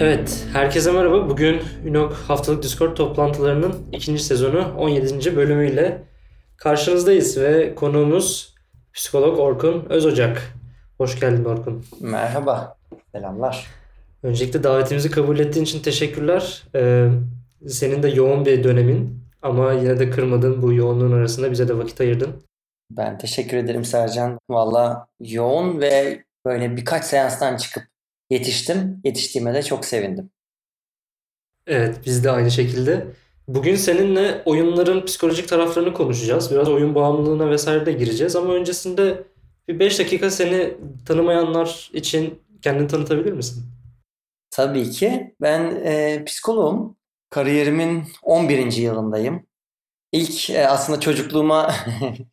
Evet, herkese merhaba. Bugün Ünok haftalık Discord toplantılarının ikinci sezonu 17. bölümüyle karşınızdayız ve konuğumuz psikolog Orkun Özocak. Hoş geldin Orkun. Merhaba, selamlar. Öncelikle davetimizi kabul ettiğin için teşekkürler. Ee, senin de yoğun bir dönemin ama yine de kırmadın bu yoğunluğun arasında bize de vakit ayırdın. Ben teşekkür ederim Sercan. Valla yoğun ve böyle birkaç seanstan çıkıp yetiştim. Yetiştiğime de çok sevindim. Evet, biz de aynı şekilde. Bugün seninle oyunların psikolojik taraflarını konuşacağız. Biraz oyun bağımlılığına vesaire de gireceğiz ama öncesinde bir 5 dakika seni tanımayanlar için kendini tanıtabilir misin? Tabii ki. Ben e, psikoloğum. Kariyerimin 11. yılındayım. İlk e, aslında çocukluğuma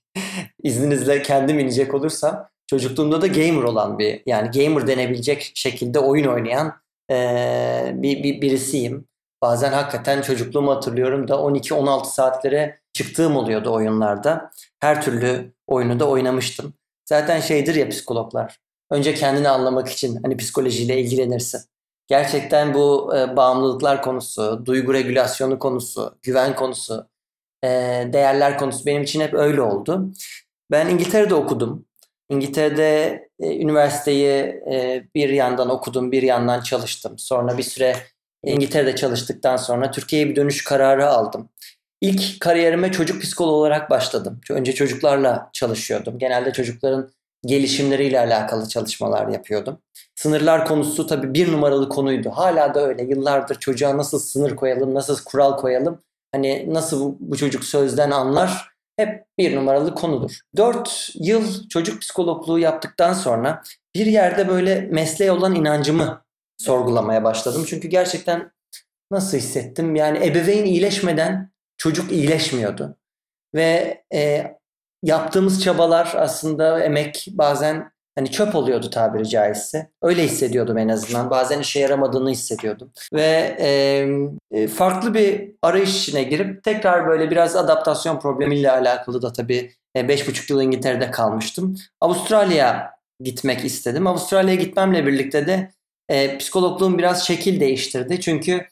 izninizle kendim inecek olursam çocukluğumda da gamer olan bir yani gamer denebilecek şekilde oyun oynayan e, bir, bir birisiyim. Bazen hakikaten çocukluğumu hatırlıyorum da 12-16 saatlere çıktığım oluyordu oyunlarda. Her türlü oyunu da oynamıştım. Zaten şeydir ya psikologlar. Önce kendini anlamak için hani psikolojiyle ilgilenirsin. Gerçekten bu e, bağımlılıklar konusu, duygu regülasyonu konusu, güven konusu, e, değerler konusu benim için hep öyle oldu. Ben İngiltere'de okudum. İngiltere'de e, üniversiteyi e, bir yandan okudum, bir yandan çalıştım. Sonra bir süre İngiltere'de çalıştıktan sonra Türkiye'ye bir dönüş kararı aldım. İlk kariyerime çocuk psikoloğu olarak başladım. Önce çocuklarla çalışıyordum. Genelde çocukların gelişimleriyle alakalı çalışmalar yapıyordum. Sınırlar konusu tabii bir numaralı konuydu. Hala da öyle. Yıllardır çocuğa nasıl sınır koyalım, nasıl kural koyalım, hani nasıl bu çocuk sözden anlar hep bir numaralı konudur. Dört yıl çocuk psikologluğu yaptıktan sonra bir yerde böyle mesleğe olan inancımı sorgulamaya başladım. Çünkü gerçekten nasıl hissettim? Yani ebeveyn iyileşmeden çocuk iyileşmiyordu. Ve e, yaptığımız çabalar aslında emek bazen hani çöp oluyordu tabiri caizse. Öyle hissediyordum en azından. Bazen işe yaramadığını hissediyordum. Ve e, farklı bir arayış içine girip tekrar böyle biraz adaptasyon problemiyle alakalı da tabii 5,5 yıl İngiltere'de kalmıştım. Avustralya gitmek istedim. Avustralya'ya gitmemle birlikte de e, psikologluğum biraz şekil değiştirdi. Çünkü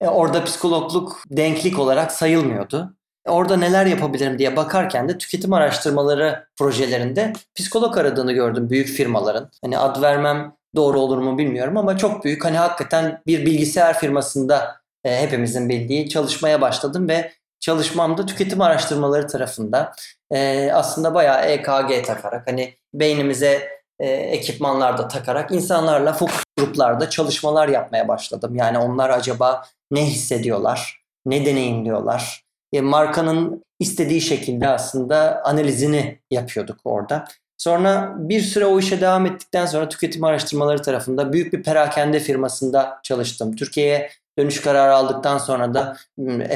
e, orada psikologluk denklik olarak sayılmıyordu. Orada neler yapabilirim diye bakarken de tüketim araştırmaları projelerinde psikolog aradığını gördüm büyük firmaların. Hani ad vermem doğru olur mu bilmiyorum ama çok büyük hani hakikaten bir bilgisayar firmasında e, hepimizin bildiği çalışmaya başladım ve çalışmamda tüketim araştırmaları tarafında e, aslında bayağı EKG takarak hani beynimize e, ekipmanlar da takarak insanlarla fokus gruplarda çalışmalar yapmaya başladım. Yani onlar acaba ne hissediyorlar, ne deneyimliyorlar, e, markanın istediği şekilde aslında analizini yapıyorduk orada. Sonra bir süre o işe devam ettikten sonra tüketim araştırmaları tarafında büyük bir perakende firmasında çalıştım. Türkiye'ye dönüş kararı aldıktan sonra da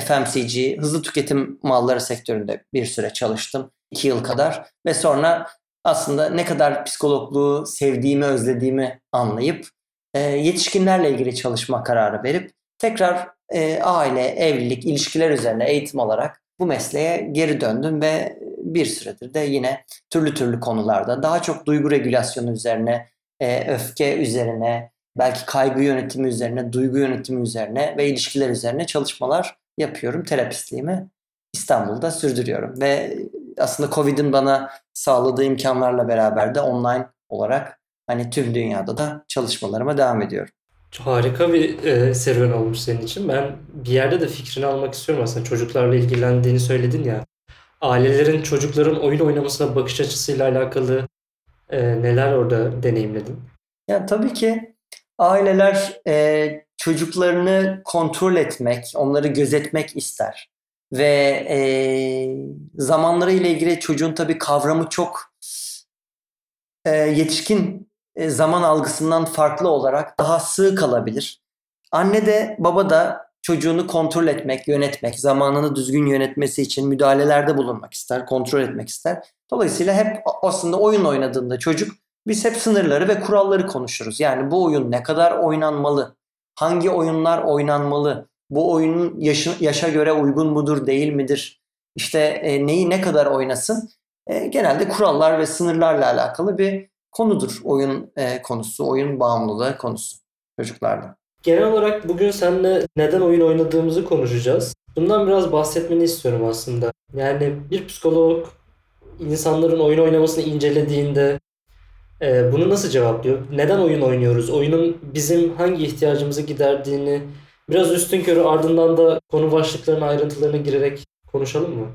FMCG, hızlı tüketim malları sektöründe bir süre çalıştım. 2 yıl kadar ve sonra aslında ne kadar psikologluğu sevdiğimi, özlediğimi anlayıp e, yetişkinlerle ilgili çalışma kararı verip tekrar e, aile, evlilik, ilişkiler üzerine eğitim alarak bu mesleğe geri döndüm ve bir süredir de yine türlü türlü konularda daha çok duygu regülasyonu üzerine, e, öfke üzerine, belki kaygı yönetimi üzerine, duygu yönetimi üzerine ve ilişkiler üzerine çalışmalar yapıyorum. Terapistliğimi İstanbul'da sürdürüyorum ve aslında Covid'in bana sağladığı imkanlarla beraber de online olarak hani tüm dünyada da çalışmalarıma devam ediyorum. Harika bir e, serüven olmuş senin için. Ben bir yerde de fikrini almak istiyorum aslında. Çocuklarla ilgilendiğini söyledin ya. Ailelerin çocukların oyun oynamasına bakış açısıyla alakalı e, neler orada deneyimledin? Ya tabii ki aileler e, çocuklarını kontrol etmek, onları gözetmek ister. Ve e, zamanları ile ilgili çocuğun tabii kavramı çok e, yetişkin zaman algısından farklı olarak daha sığ kalabilir. Anne de baba da çocuğunu kontrol etmek, yönetmek, zamanını düzgün yönetmesi için müdahalelerde bulunmak ister, kontrol etmek ister. Dolayısıyla hep aslında oyun oynadığında çocuk biz hep sınırları ve kuralları konuşuruz. Yani bu oyun ne kadar oynanmalı? Hangi oyunlar oynanmalı? Bu oyunun yaşı, yaşa göre uygun mudur, değil midir? İşte e, neyi ne kadar oynasın? E, genelde kurallar ve sınırlarla alakalı bir konudur oyun e, konusu, oyun bağımlılığı konusu çocuklarda. Genel olarak bugün seninle neden oyun oynadığımızı konuşacağız. Bundan biraz bahsetmeni istiyorum aslında. Yani bir psikolog insanların oyun oynamasını incelediğinde e, bunu nasıl cevaplıyor? Neden oyun oynuyoruz? Oyunun bizim hangi ihtiyacımızı giderdiğini biraz üstünkörü ardından da konu başlıklarına ayrıntılarına girerek konuşalım mı?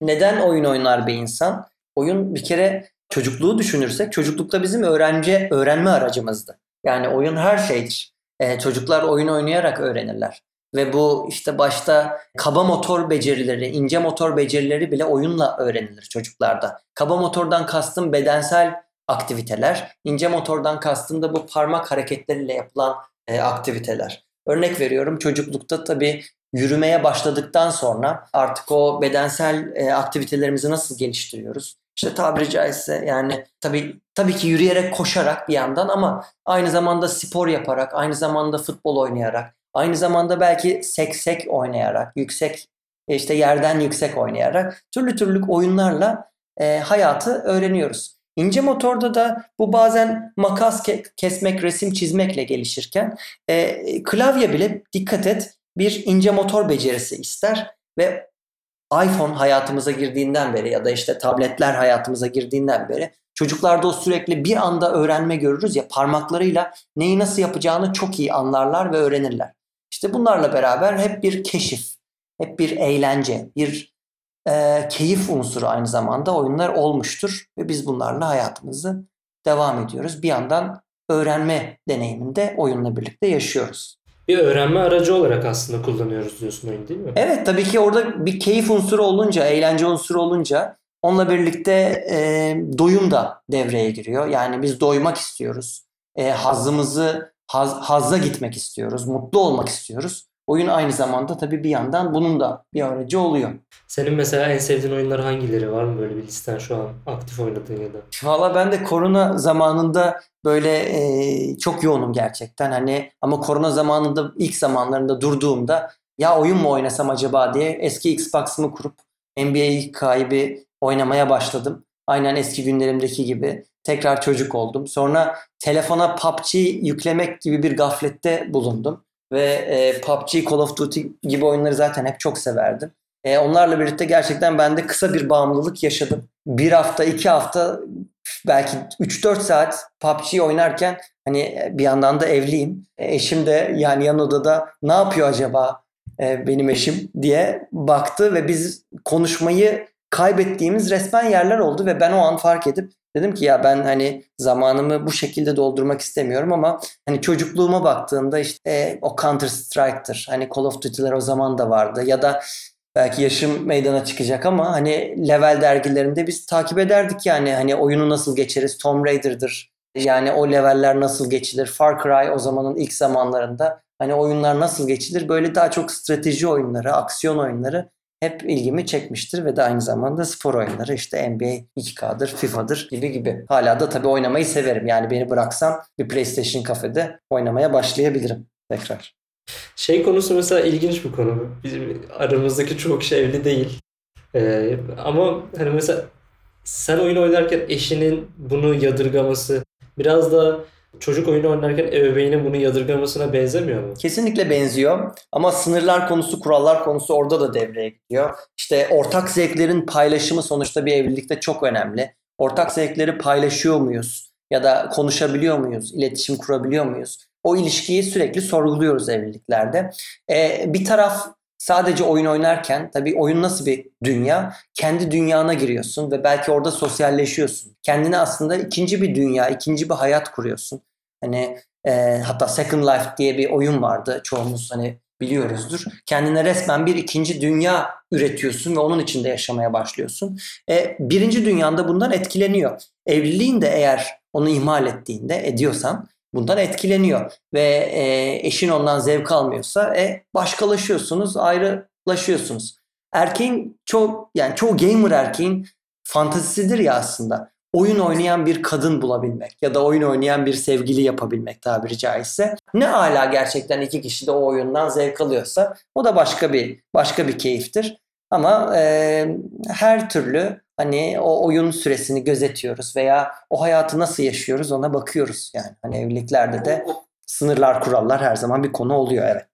Neden oyun oynar bir insan? Oyun bir kere çocukluğu düşünürsek çocuklukta bizim öğrenci öğrenme aracımızdı. Yani oyun her şeydir. Ee, çocuklar oyun oynayarak öğrenirler. Ve bu işte başta kaba motor becerileri, ince motor becerileri bile oyunla öğrenilir çocuklarda. Kaba motordan kastım bedensel aktiviteler, ince motordan kastım da bu parmak hareketleriyle yapılan e, aktiviteler. Örnek veriyorum çocuklukta tabii yürümeye başladıktan sonra artık o bedensel e, aktivitelerimizi nasıl geliştiriyoruz? İşte tabiri caizse yani tabii tabii ki yürüyerek koşarak bir yandan ama aynı zamanda spor yaparak, aynı zamanda futbol oynayarak, aynı zamanda belki seksek oynayarak, yüksek işte yerden yüksek oynayarak türlü türlü oyunlarla e, hayatı öğreniyoruz. İnce motorda da bu bazen makas ke- kesmek, resim çizmekle gelişirken e, klavye bile dikkat et bir ince motor becerisi ister ve iPhone hayatımıza girdiğinden beri ya da işte tabletler hayatımıza girdiğinden beri çocuklarda o sürekli bir anda öğrenme görürüz ya parmaklarıyla neyi nasıl yapacağını çok iyi anlarlar ve öğrenirler. İşte bunlarla beraber hep bir keşif, hep bir eğlence, bir e, keyif unsuru aynı zamanda oyunlar olmuştur ve biz bunlarla hayatımızı devam ediyoruz. Bir yandan öğrenme deneyiminde oyunla birlikte yaşıyoruz. Bir öğrenme aracı olarak aslında kullanıyoruz diyorsun oyun değil mi? Evet tabii ki orada bir keyif unsuru olunca, eğlence unsuru olunca onunla birlikte e, doyum da devreye giriyor. Yani biz doymak istiyoruz. E, hazımızı, haz, hazza gitmek istiyoruz. Mutlu olmak istiyoruz. Oyun aynı zamanda tabii bir yandan bunun da bir aracı oluyor. Senin mesela en sevdiğin oyunlar hangileri var mı böyle bir listen şu an aktif oynadığın ya da? Valla ben de korona zamanında böyle e, çok yoğunum gerçekten hani ama korona zamanında ilk zamanlarında durduğumda ya oyun mu oynasam acaba diye eski Xbox'ımı kurup NBA kaybı oynamaya başladım. Aynen eski günlerimdeki gibi. Tekrar çocuk oldum. Sonra telefona PUBG yüklemek gibi bir gaflette bulundum. Ve e, PUBG, Call of Duty gibi oyunları zaten hep çok severdim. E, onlarla birlikte gerçekten ben de kısa bir bağımlılık yaşadım. Bir hafta, iki hafta belki 3-4 saat PUBG oynarken hani bir yandan da evliyim. E, eşim de yani yan odada ne yapıyor acaba e, benim eşim diye baktı ve biz konuşmayı kaybettiğimiz resmen yerler oldu ve ben o an fark edip dedim ki ya ben hani zamanımı bu şekilde doldurmak istemiyorum ama hani çocukluğuma baktığımda işte e, o Counter Strike'tır. Hani Call of Duty'ler o zaman da vardı ya da belki yaşım meydana çıkacak ama hani level dergilerinde biz takip ederdik yani hani oyunu nasıl geçeriz Tomb Raider'dır. Yani o leveller nasıl geçilir? Far Cry o zamanın ilk zamanlarında hani oyunlar nasıl geçilir? Böyle daha çok strateji oyunları, aksiyon oyunları hep ilgimi çekmiştir ve de aynı zamanda spor oyunları işte NBA 2K'dır, FIFA'dır gibi gibi. Hala da tabii oynamayı severim. Yani beni bıraksan bir PlayStation kafede oynamaya başlayabilirim tekrar. Şey konusu mesela ilginç bir konu. Bizim aramızdaki çoğu kişi evli değil. Ee, ama hani mesela sen oyun oynarken eşinin bunu yadırgaması biraz da çocuk oyunu oynarken ebeveynin bunu yadırgamasına benzemiyor mu? Kesinlikle benziyor ama sınırlar konusu, kurallar konusu orada da devreye giriyor. İşte ortak zevklerin paylaşımı sonuçta bir evlilikte çok önemli. Ortak zevkleri paylaşıyor muyuz? Ya da konuşabiliyor muyuz? İletişim kurabiliyor muyuz? O ilişkiyi sürekli sorguluyoruz evliliklerde. Ee, bir taraf sadece oyun oynarken tabii oyun nasıl bir dünya? Kendi dünyana giriyorsun ve belki orada sosyalleşiyorsun. Kendine aslında ikinci bir dünya, ikinci bir hayat kuruyorsun. Hani e, hatta Second Life diye bir oyun vardı. Çoğumuz hani biliyoruzdur. Kendine resmen bir ikinci dünya üretiyorsun ve onun içinde yaşamaya başlıyorsun. E, birinci dünyanda bundan etkileniyor. Evliliğin de eğer onu ihmal ettiğinde ediyorsan bundan etkileniyor ve e, eşin ondan zevk almıyorsa e, başkalaşıyorsunuz, ayrılaşıyorsunuz. Erkeğin çok yani çoğu gamer erkeğin fantazisidir ya aslında. Oyun oynayan bir kadın bulabilmek ya da oyun oynayan bir sevgili yapabilmek tabiri caizse. Ne ala gerçekten iki kişi de o oyundan zevk alıyorsa o da başka bir başka bir keyiftir. Ama e, her türlü hani o oyun süresini gözetiyoruz veya o hayatı nasıl yaşıyoruz ona bakıyoruz yani. Hani evliliklerde de sınırlar, kurallar her zaman bir konu oluyor evet.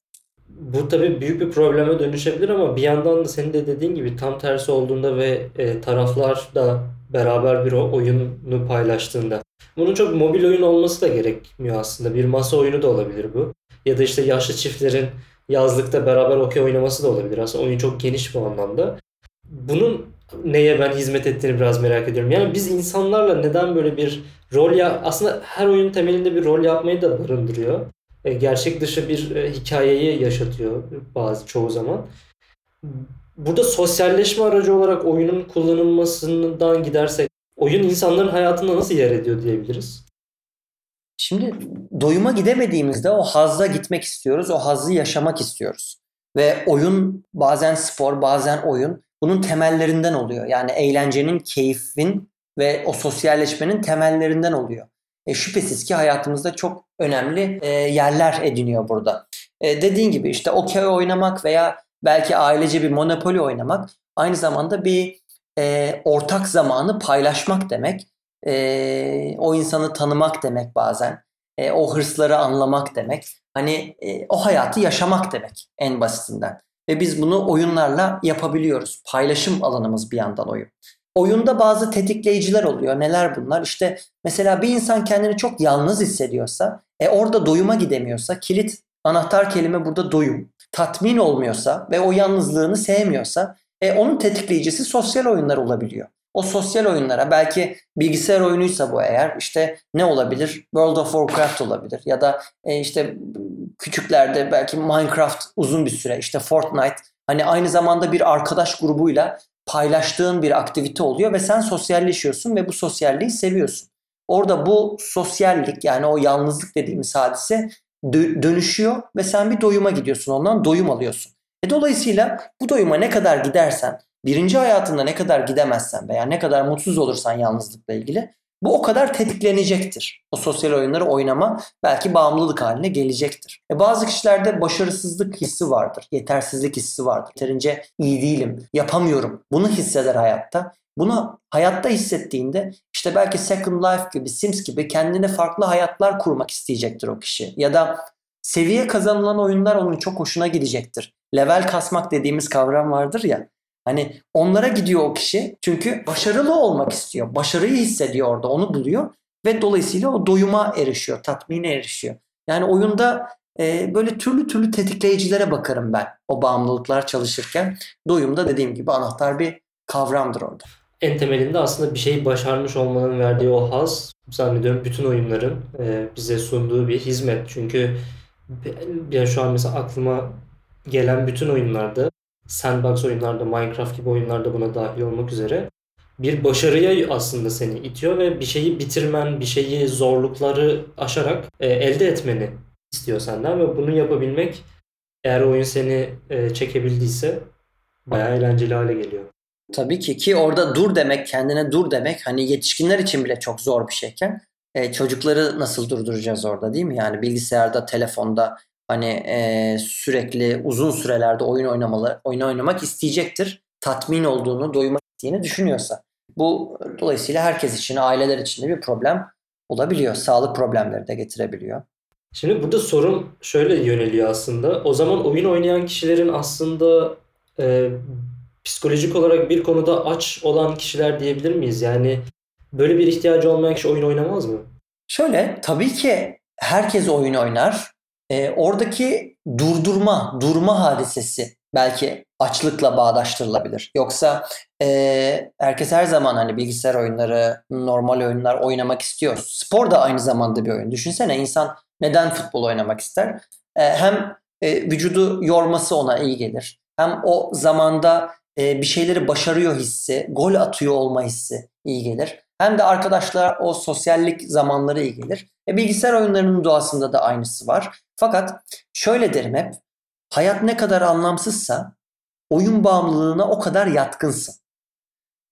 Bu tabii büyük bir probleme dönüşebilir ama bir yandan da senin de dediğin gibi tam tersi olduğunda ve e, taraflar da beraber bir oyunu paylaştığında. Bunun çok mobil oyun olması da gerekmiyor aslında. Bir masa oyunu da olabilir bu. Ya da işte yaşlı çiftlerin yazlıkta beraber okey oynaması da olabilir. Aslında oyun çok geniş bu anlamda. Bunun neye ben hizmet ettiğini biraz merak ediyorum. Yani biz insanlarla neden böyle bir rol ya aslında her oyun temelinde bir rol yapmayı da barındırıyor. E, gerçek dışı bir e, hikayeyi yaşatıyor bazı çoğu zaman. Burada sosyalleşme aracı olarak oyunun kullanılmasından gidersek oyun insanların hayatında nasıl yer ediyor diyebiliriz? Şimdi doyuma gidemediğimizde o hazza gitmek istiyoruz. O hazzı yaşamak istiyoruz. Ve oyun bazen spor, bazen oyun bunun temellerinden oluyor. Yani eğlencenin, keyfin ve o sosyalleşmenin temellerinden oluyor. E, şüphesiz ki hayatımızda çok önemli e, yerler ediniyor burada. E, dediğin gibi işte okey oynamak veya belki ailece bir monopoli oynamak aynı zamanda bir e, ortak zamanı paylaşmak demek. E, o insanı tanımak demek bazen. E, o hırsları anlamak demek. Hani e, o hayatı yaşamak demek en basitinden. Ve biz bunu oyunlarla yapabiliyoruz. Paylaşım alanımız bir yandan oyun. Oyunda bazı tetikleyiciler oluyor. Neler bunlar? İşte mesela bir insan kendini çok yalnız hissediyorsa, e orada doyuma gidemiyorsa, kilit anahtar kelime burada doyum. Tatmin olmuyorsa ve o yalnızlığını sevmiyorsa, e onun tetikleyicisi sosyal oyunlar olabiliyor. O sosyal oyunlara belki bilgisayar oyunuysa bu eğer işte ne olabilir? World of Warcraft olabilir ya da e, işte küçüklerde belki Minecraft uzun bir süre işte Fortnite hani aynı zamanda bir arkadaş grubuyla paylaştığın bir aktivite oluyor ve sen sosyalleşiyorsun ve bu sosyalliği seviyorsun. Orada bu sosyallik yani o yalnızlık dediğimiz hadise dönüşüyor ve sen bir doyuma gidiyorsun ondan doyum alıyorsun. E dolayısıyla bu doyuma ne kadar gidersen birinci hayatında ne kadar gidemezsen veya ne kadar mutsuz olursan yalnızlıkla ilgili bu o kadar tetiklenecektir. O sosyal oyunları oynama belki bağımlılık haline gelecektir. E bazı kişilerde başarısızlık hissi vardır, yetersizlik hissi vardır. Yeterince iyi değilim, yapamıyorum. Bunu hisseder hayatta. Bunu hayatta hissettiğinde işte belki Second Life gibi, Sims gibi kendine farklı hayatlar kurmak isteyecektir o kişi. Ya da seviye kazanılan oyunlar onun çok hoşuna gidecektir. Level kasmak dediğimiz kavram vardır ya. Hani onlara gidiyor o kişi çünkü başarılı olmak istiyor. Başarıyı hissediyor orada onu buluyor ve dolayısıyla o doyuma erişiyor, tatmine erişiyor. Yani oyunda e, böyle türlü türlü tetikleyicilere bakarım ben o bağımlılıklar çalışırken. Doyumda dediğim gibi anahtar bir kavramdır orada. En temelinde aslında bir şeyi başarmış olmanın verdiği o haz zannediyorum bütün oyunların e, bize sunduğu bir hizmet. Çünkü ya şu an mesela aklıma gelen bütün oyunlarda sandbox oyunlarda, Minecraft gibi oyunlarda buna dahil olmak üzere bir başarıya aslında seni itiyor ve bir şeyi bitirmen, bir şeyi zorlukları aşarak e, elde etmeni istiyor senden ve bunu yapabilmek eğer oyun seni e, çekebildiyse bayağı eğlenceli hale geliyor. Tabii ki ki orada dur demek, kendine dur demek hani yetişkinler için bile çok zor bir şeyken e, çocukları nasıl durduracağız orada değil mi? Yani bilgisayarda, telefonda hani e, sürekli uzun sürelerde oyun oynamalı, oyun oynamak isteyecektir. Tatmin olduğunu, doymak istediğini düşünüyorsa. Bu dolayısıyla herkes için, aileler için de bir problem olabiliyor. Sağlık problemleri de getirebiliyor. Şimdi burada sorun şöyle yöneliyor aslında. O zaman oyun oynayan kişilerin aslında e, psikolojik olarak bir konuda aç olan kişiler diyebilir miyiz? Yani böyle bir ihtiyacı olmayan kişi oyun oynamaz mı? Şöyle tabii ki herkes oyun oynar e, oradaki durdurma, durma hadisesi belki açlıkla bağdaştırılabilir. Yoksa e, herkes her zaman hani bilgisayar oyunları, normal oyunlar oynamak istiyor. Spor da aynı zamanda bir oyun. Düşünsene insan neden futbol oynamak ister? E, hem e, vücudu yorması ona iyi gelir. Hem o zamanda e, bir şeyleri başarıyor hissi, gol atıyor olma hissi iyi gelir. Hem de arkadaşlar o sosyallik zamanları iyi gelir. E, bilgisayar oyunlarının doğasında da aynısı var. Fakat şöyle derim hep, hayat ne kadar anlamsızsa oyun bağımlılığına o kadar yatkınsın.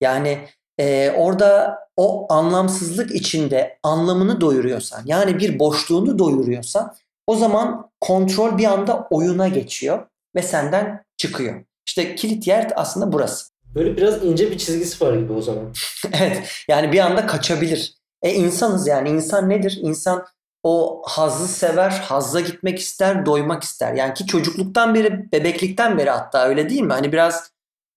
Yani e, orada o anlamsızlık içinde anlamını doyuruyorsan, yani bir boşluğunu doyuruyorsan o zaman kontrol bir anda oyuna geçiyor ve senden çıkıyor. İşte kilit yer aslında burası. Böyle biraz ince bir çizgisi var gibi o zaman. evet yani bir anda kaçabilir. E insanız yani insan nedir? İnsan o hazzı sever, hazza gitmek ister, doymak ister. Yani ki çocukluktan beri, bebeklikten beri hatta öyle değil mi? Hani biraz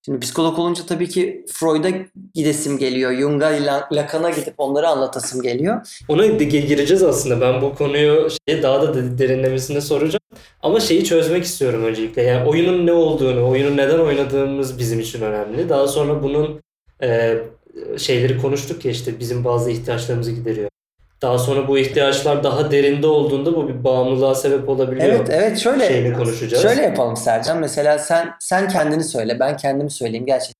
şimdi psikolog olunca tabii ki Freud'a gidesim geliyor. Jung'a, Lacan'a gidip onları anlatasım geliyor. Ona gireceğiz aslında. Ben bu konuyu şey daha da de- derinlemesine soracağım. Ama şeyi çözmek istiyorum öncelikle. Yani oyunun ne olduğunu, oyunu neden oynadığımız bizim için önemli. Daha sonra bunun e, şeyleri konuştuk ya işte bizim bazı ihtiyaçlarımızı gideriyor. Daha sonra bu ihtiyaçlar daha derinde olduğunda bu bir bağımlılığa sebep olabiliyor. Evet, evet şöyle Şeyini konuşacağız. Şöyle yapalım Sercan. Mesela sen sen kendini söyle, ben kendimi söyleyeyim gerçekten.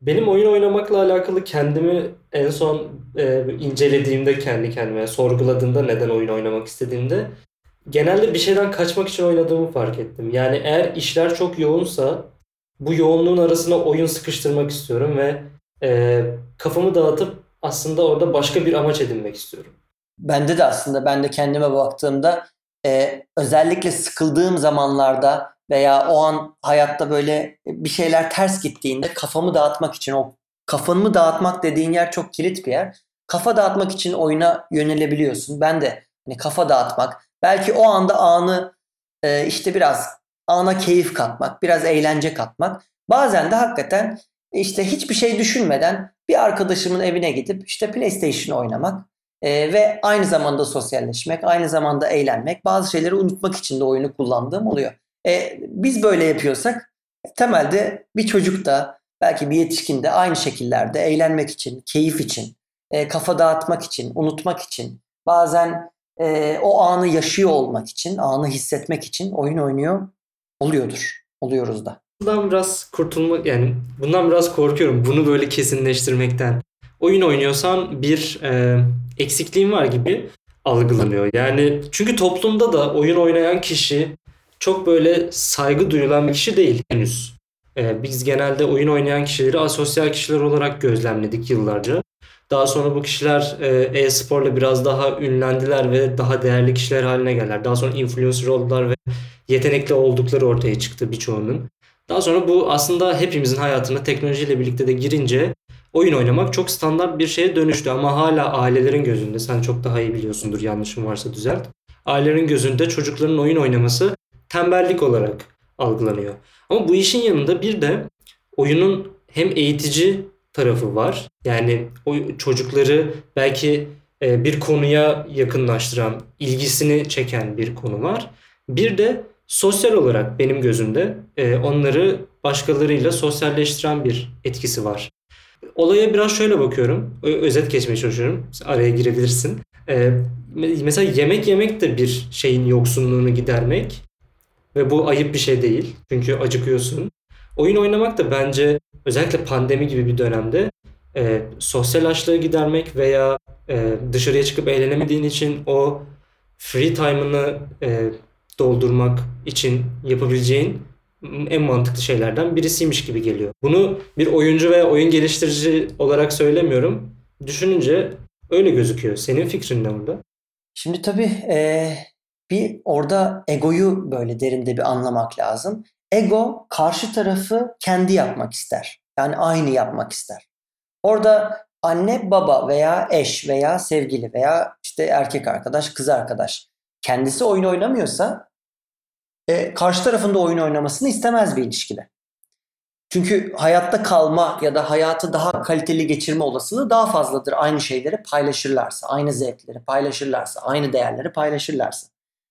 Benim oyun oynamakla alakalı kendimi en son e, incelediğimde kendi kendime, sorguladığımda neden oyun oynamak istediğimde genelde bir şeyden kaçmak için oynadığımı fark ettim. Yani eğer işler çok yoğunsa bu yoğunluğun arasına oyun sıkıştırmak istiyorum ve e, kafamı dağıtıp aslında orada başka bir amaç edinmek istiyorum. Bende de aslında ben de kendime baktığımda e, özellikle sıkıldığım zamanlarda veya o an hayatta böyle bir şeyler ters gittiğinde kafamı dağıtmak için o kafanı dağıtmak dediğin yer çok kilit bir yer. Kafa dağıtmak için oyuna yönelebiliyorsun. Ben de hani kafa dağıtmak, belki o anda anı e, işte biraz ana keyif katmak, biraz eğlence katmak. Bazen de hakikaten işte hiçbir şey düşünmeden bir arkadaşımın evine gidip işte PlayStation oynamak e, ve aynı zamanda sosyalleşmek, aynı zamanda eğlenmek, bazı şeyleri unutmak için de oyunu kullandığım oluyor. E, biz böyle yapıyorsak temelde bir çocuk da belki bir yetişkin de aynı şekillerde eğlenmek için, keyif için, e, kafa dağıtmak için, unutmak için, bazen e, o anı yaşıyor olmak için, anı hissetmek için oyun oynuyor oluyordur. Oluyoruz da. Bundan biraz kurtulmak yani bundan biraz korkuyorum. Bunu böyle kesinleştirmekten. Oyun oynuyorsan bir e, eksikliğin var gibi algılanıyor. Yani çünkü toplumda da oyun oynayan kişi çok böyle saygı duyulan bir kişi değil henüz. E, biz genelde oyun oynayan kişileri asosyal kişiler olarak gözlemledik yıllarca. Daha sonra bu kişiler e, e-sporla biraz daha ünlendiler ve daha değerli kişiler haline geldiler. Daha sonra influencer oldular ve yetenekli oldukları ortaya çıktı birçoğunun. Daha sonra bu aslında hepimizin hayatına teknolojiyle birlikte de girince oyun oynamak çok standart bir şeye dönüştü ama hala ailelerin gözünde sen çok daha iyi biliyorsundur yanlışım varsa düzelt. Ailelerin gözünde çocukların oyun oynaması tembellik olarak algılanıyor. Ama bu işin yanında bir de oyunun hem eğitici tarafı var. Yani o çocukları belki e, bir konuya yakınlaştıran, ilgisini çeken bir konu var. Bir de sosyal olarak benim gözümde e, onları başkalarıyla sosyalleştiren bir etkisi var. Olaya biraz şöyle bakıyorum. Özet geçmeye çalışıyorum. Araya girebilirsin. E, mesela yemek yemek de bir şeyin yoksunluğunu gidermek. Ve bu ayıp bir şey değil. Çünkü acıkıyorsun. Oyun oynamak da bence özellikle pandemi gibi bir dönemde e, sosyal açlığı gidermek veya e, dışarıya çıkıp eğlenemediğin için o free time'ını e, doldurmak için yapabileceğin en mantıklı şeylerden birisiymiş gibi geliyor. Bunu bir oyuncu veya oyun geliştirici olarak söylemiyorum. Düşününce öyle gözüküyor. Senin fikrin ne orada? Şimdi tabii e, bir orada egoyu böyle derinde bir anlamak lazım. Ego karşı tarafı kendi yapmak ister. Yani aynı yapmak ister. Orada anne baba veya eş veya sevgili veya işte erkek arkadaş kız arkadaş kendisi oyun oynamıyorsa e, karşı tarafında oyun oynamasını istemez bir ilişkide. Çünkü hayatta kalma ya da hayatı daha kaliteli geçirme olasılığı daha fazladır aynı şeyleri paylaşırlarsa, aynı zevkleri paylaşırlarsa, aynı değerleri paylaşırlarsa.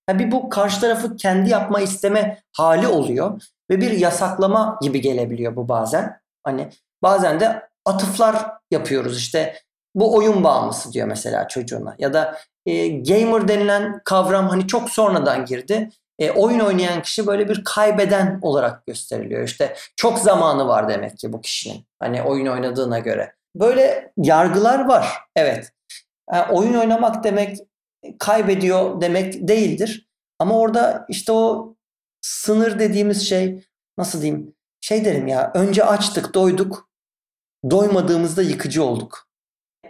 Yani bir bu karşı tarafı kendi yapma isteme hali oluyor ve bir yasaklama gibi gelebiliyor bu bazen. Hani bazen de atıflar yapıyoruz işte bu oyun bağımlısı diyor mesela çocuğuna ya da e, gamer denilen kavram hani çok sonradan girdi. E, oyun oynayan kişi böyle bir kaybeden olarak gösteriliyor. İşte çok zamanı var demek ki bu kişinin. Hani oyun oynadığına göre. Böyle yargılar var. Evet. Yani oyun oynamak demek kaybediyor demek değildir. Ama orada işte o sınır dediğimiz şey nasıl diyeyim? Şey derim ya önce açtık doyduk. Doymadığımızda yıkıcı olduk.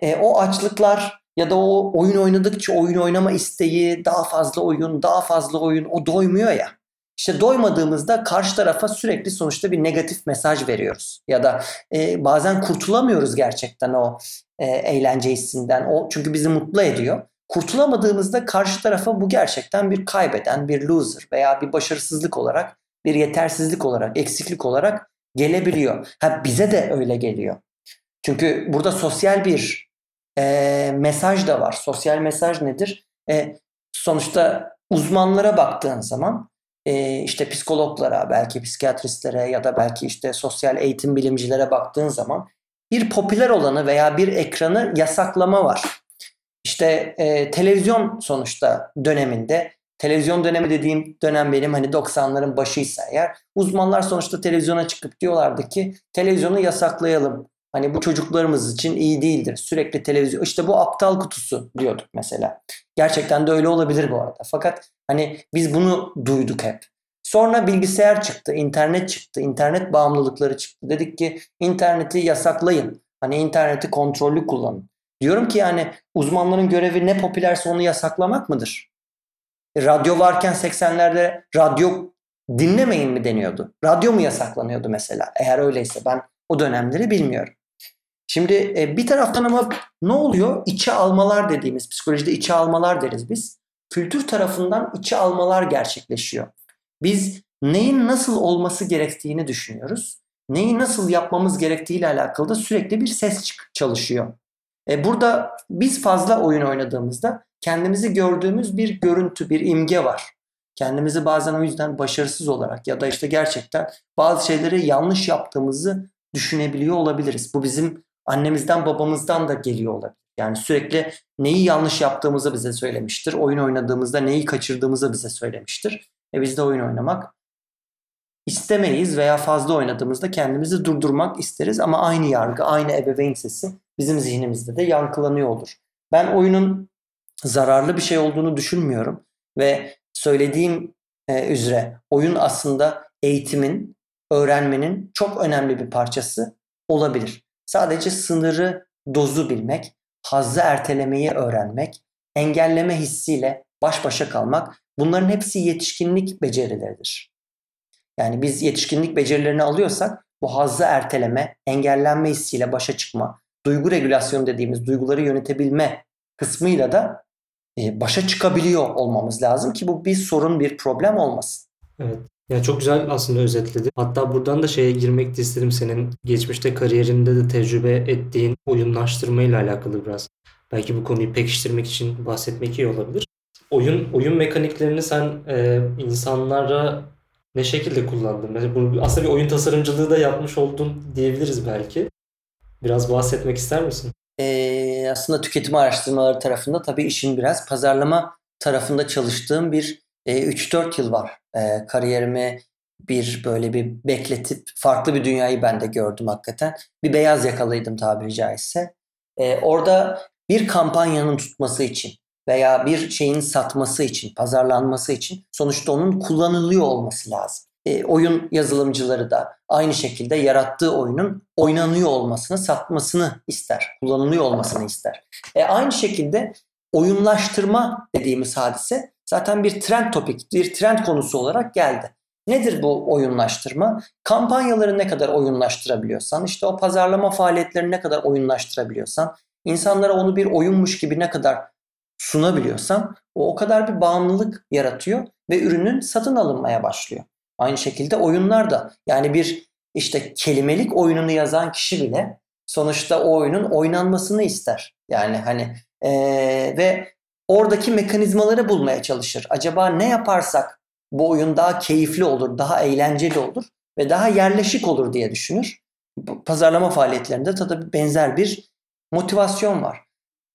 E, o açlıklar ya da o oyun oynadıkça oyun oynama isteği, daha fazla oyun, daha fazla oyun o doymuyor ya. İşte doymadığımızda karşı tarafa sürekli sonuçta bir negatif mesaj veriyoruz. Ya da e, bazen kurtulamıyoruz gerçekten o e, eğlence hissinden. O çünkü bizi mutlu ediyor. kurtulamadığımızda karşı tarafa bu gerçekten bir kaybeden, bir loser veya bir başarısızlık olarak, bir yetersizlik olarak, eksiklik olarak gelebiliyor. Ha bize de öyle geliyor. Çünkü burada sosyal bir e, mesaj da var. Sosyal mesaj nedir? E, sonuçta uzmanlara baktığın zaman e, işte psikologlara, belki psikiyatristlere ya da belki işte sosyal eğitim bilimcilere baktığın zaman bir popüler olanı veya bir ekranı yasaklama var. İşte e, televizyon sonuçta döneminde televizyon dönemi dediğim dönem benim hani 90'ların başıysa eğer uzmanlar sonuçta televizyona çıkıp diyorlardı ki televizyonu yasaklayalım. Hani bu çocuklarımız için iyi değildir. Sürekli televizyon işte bu aptal kutusu diyorduk mesela. Gerçekten de öyle olabilir bu arada. Fakat hani biz bunu duyduk hep. Sonra bilgisayar çıktı, internet çıktı, internet bağımlılıkları çıktı. Dedik ki interneti yasaklayın. Hani interneti kontrollü kullanın. Diyorum ki yani uzmanların görevi ne popülerse onu yasaklamak mıdır? E, radyo varken 80'lerde radyo dinlemeyin mi deniyordu? Radyo mu yasaklanıyordu mesela? Eğer öyleyse ben o dönemleri bilmiyorum. Şimdi e, bir taraftan ama ne oluyor? İçe almalar dediğimiz, psikolojide içe almalar deriz biz. Kültür tarafından içe almalar gerçekleşiyor. Biz neyin nasıl olması gerektiğini düşünüyoruz. Neyi nasıl yapmamız gerektiğiyle alakalı da sürekli bir ses çalışıyor. E burada biz fazla oyun oynadığımızda kendimizi gördüğümüz bir görüntü, bir imge var. Kendimizi bazen o yüzden başarısız olarak ya da işte gerçekten bazı şeyleri yanlış yaptığımızı düşünebiliyor olabiliriz. Bu bizim annemizden babamızdan da geliyor olabilir. Yani sürekli neyi yanlış yaptığımızı bize söylemiştir. Oyun oynadığımızda neyi kaçırdığımızı bize söylemiştir. E biz de oyun oynamak istemeyiz veya fazla oynadığımızda kendimizi durdurmak isteriz ama aynı yargı, aynı ebeveyn sesi bizim zihnimizde de yankılanıyor olur. Ben oyunun zararlı bir şey olduğunu düşünmüyorum ve söylediğim e, üzere oyun aslında eğitimin, öğrenmenin çok önemli bir parçası olabilir. Sadece sınırı, dozu bilmek, hazzı ertelemeyi öğrenmek, engelleme hissiyle baş başa kalmak bunların hepsi yetişkinlik becerileridir. Yani biz yetişkinlik becerilerini alıyorsak bu hazzı erteleme, engellenme hissiyle başa çıkma, duygu regülasyonu dediğimiz duyguları yönetebilme kısmıyla da e, başa çıkabiliyor olmamız lazım ki bu bir sorun, bir problem olmasın. Evet. Yani çok güzel aslında özetledi. Hatta buradan da şeye girmek de istedim. Senin geçmişte kariyerinde de tecrübe ettiğin oyunlaştırma ile alakalı biraz. Belki bu konuyu pekiştirmek için bahsetmek iyi olabilir. Oyun oyun mekaniklerini sen e, insanlara ne şekilde kullandın? Aslında bir oyun tasarımcılığı da yapmış oldun diyebiliriz belki. Biraz bahsetmek ister misin? Ee, aslında tüketim araştırmaları tarafında tabii işin biraz pazarlama tarafında çalıştığım bir e, 3-4 yıl var. E, kariyerimi bir böyle bir bekletip farklı bir dünyayı ben de gördüm hakikaten. Bir beyaz yakalıydım tabiri caizse. E, orada bir kampanyanın tutması için veya bir şeyin satması için, pazarlanması için sonuçta onun kullanılıyor olması lazım. E, oyun yazılımcıları da aynı şekilde yarattığı oyunun oynanıyor olmasını, satmasını ister, kullanılıyor olmasını ister. E, aynı şekilde oyunlaştırma dediğimiz hadise zaten bir trend topik, bir trend konusu olarak geldi. Nedir bu oyunlaştırma? Kampanyaları ne kadar oyunlaştırabiliyorsan, işte o pazarlama faaliyetlerini ne kadar oyunlaştırabiliyorsan, insanlara onu bir oyunmuş gibi ne kadar sunabiliyorsan o o kadar bir bağımlılık yaratıyor ve ürünün satın alınmaya başlıyor. Aynı şekilde oyunlar da yani bir işte kelimelik oyununu yazan kişi bile sonuçta o oyunun oynanmasını ister. Yani hani ee, ve oradaki mekanizmaları bulmaya çalışır. Acaba ne yaparsak bu oyun daha keyifli olur, daha eğlenceli olur ve daha yerleşik olur diye düşünür. Pazarlama faaliyetlerinde tabii benzer bir motivasyon var.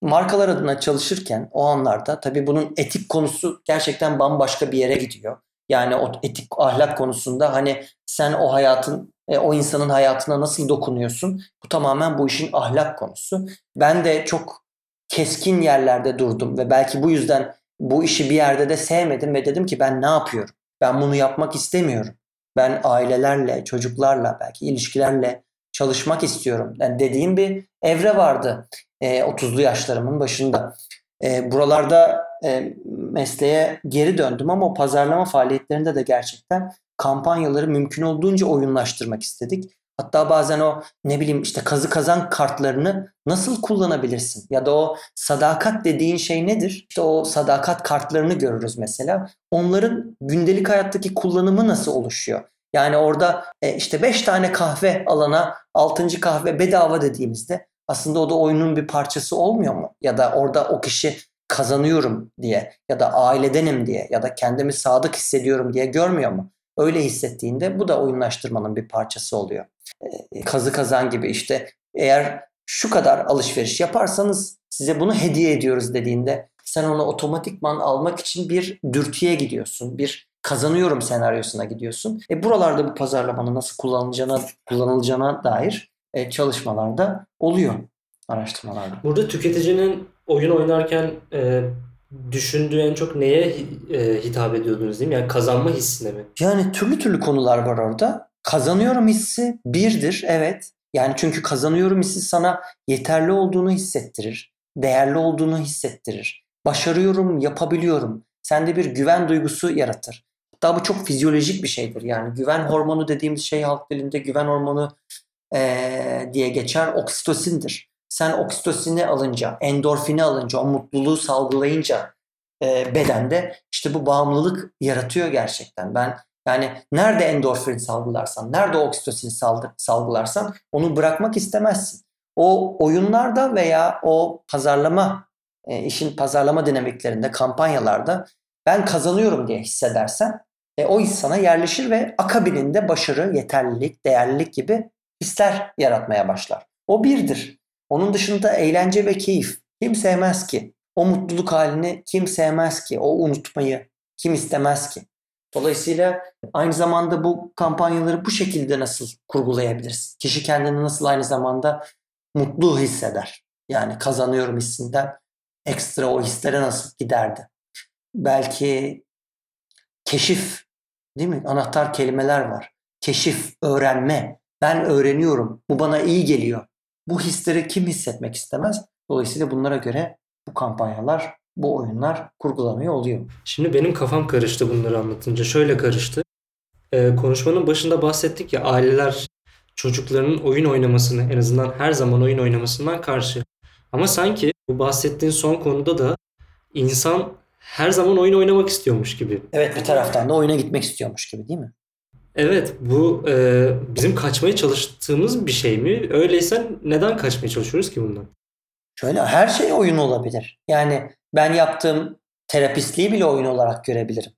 Markalar adına çalışırken o anlarda tabii bunun etik konusu gerçekten bambaşka bir yere gidiyor. Yani o etik ahlak konusunda hani sen o hayatın e, o insanın hayatına nasıl dokunuyorsun? Bu tamamen bu işin ahlak konusu. Ben de çok keskin yerlerde durdum ve belki bu yüzden bu işi bir yerde de sevmedim ve dedim ki ben ne yapıyorum? Ben bunu yapmak istemiyorum. Ben ailelerle, çocuklarla, belki ilişkilerle çalışmak istiyorum. Yani dediğim bir evre vardı e, 30'lu yaşlarımın başında. E, buralarda e, mesleğe geri döndüm ama pazarlama faaliyetlerinde de gerçekten kampanyaları mümkün olduğunca oyunlaştırmak istedik. Hatta bazen o ne bileyim işte kazı kazan kartlarını nasıl kullanabilirsin? Ya da o sadakat dediğin şey nedir? İşte o sadakat kartlarını görürüz mesela. Onların gündelik hayattaki kullanımı nasıl oluşuyor? Yani orada e, işte 5 tane kahve alana 6. kahve bedava dediğimizde aslında o da oyunun bir parçası olmuyor mu? Ya da orada o kişi kazanıyorum diye ya da ailedenim diye ya da kendimi sadık hissediyorum diye görmüyor mu? Öyle hissettiğinde bu da oyunlaştırmanın bir parçası oluyor. Ee, kazı kazan gibi işte eğer şu kadar alışveriş yaparsanız size bunu hediye ediyoruz dediğinde sen onu otomatikman almak için bir dürtüye gidiyorsun. Bir kazanıyorum senaryosuna gidiyorsun. E buralarda bu pazarlamanın nasıl kullanılacağına kullanılacağına dair e, çalışmalarda oluyor araştırmalarda. Burada tüketicinin oyun oynarken e, düşündüğü en çok neye e, hitap ediyordunuz değil mi? Yani kazanma hissine mi? Yani türlü türlü konular var orada. Kazanıyorum hissi birdir, evet. Yani çünkü kazanıyorum hissi sana yeterli olduğunu hissettirir. Değerli olduğunu hissettirir. Başarıyorum, yapabiliyorum. Sende bir güven duygusu yaratır. Hatta bu çok fizyolojik bir şeydir. Yani güven hormonu dediğimiz şey halk dilinde güven hormonu ee, diye geçer oksitosindir. Sen oksitosini alınca, endorfini alınca, o mutluluğu salgılayınca e, bedende işte bu bağımlılık yaratıyor gerçekten. Ben yani nerede endorfin salgılarsan, nerede oksitosin salgılarsan onu bırakmak istemezsin. O oyunlarda veya o pazarlama, e, işin pazarlama dinamiklerinde, kampanyalarda ben kazanıyorum diye hissedersen e, o his sana yerleşir ve akabininde başarı, yeterlilik, değerlilik gibi hisler yaratmaya başlar. O birdir. Onun dışında eğlence ve keyif. Kim sevmez ki? O mutluluk halini kim sevmez ki? O unutmayı kim istemez ki? Dolayısıyla aynı zamanda bu kampanyaları bu şekilde nasıl kurgulayabiliriz? Kişi kendini nasıl aynı zamanda mutlu hisseder? Yani kazanıyorum hissinden ekstra o hislere nasıl giderdi? Belki keşif değil mi? Anahtar kelimeler var. Keşif, öğrenme. Ben öğreniyorum. Bu bana iyi geliyor. Bu hisleri kim hissetmek istemez? Dolayısıyla bunlara göre bu kampanyalar, bu oyunlar kurgulanıyor oluyor. Şimdi benim kafam karıştı bunları anlatınca. Şöyle karıştı. Ee, konuşmanın başında bahsettik ya aileler çocuklarının oyun oynamasını en azından her zaman oyun oynamasından karşı. Ama sanki bu bahsettiğin son konuda da insan her zaman oyun oynamak istiyormuş gibi. Evet bir taraftan da oyuna gitmek istiyormuş gibi değil mi? Evet bu e, bizim kaçmaya çalıştığımız bir şey mi? Öyleyse neden kaçmaya çalışıyoruz ki bundan? Şöyle her şey oyun olabilir. Yani ben yaptığım terapistliği bile oyun olarak görebilirim.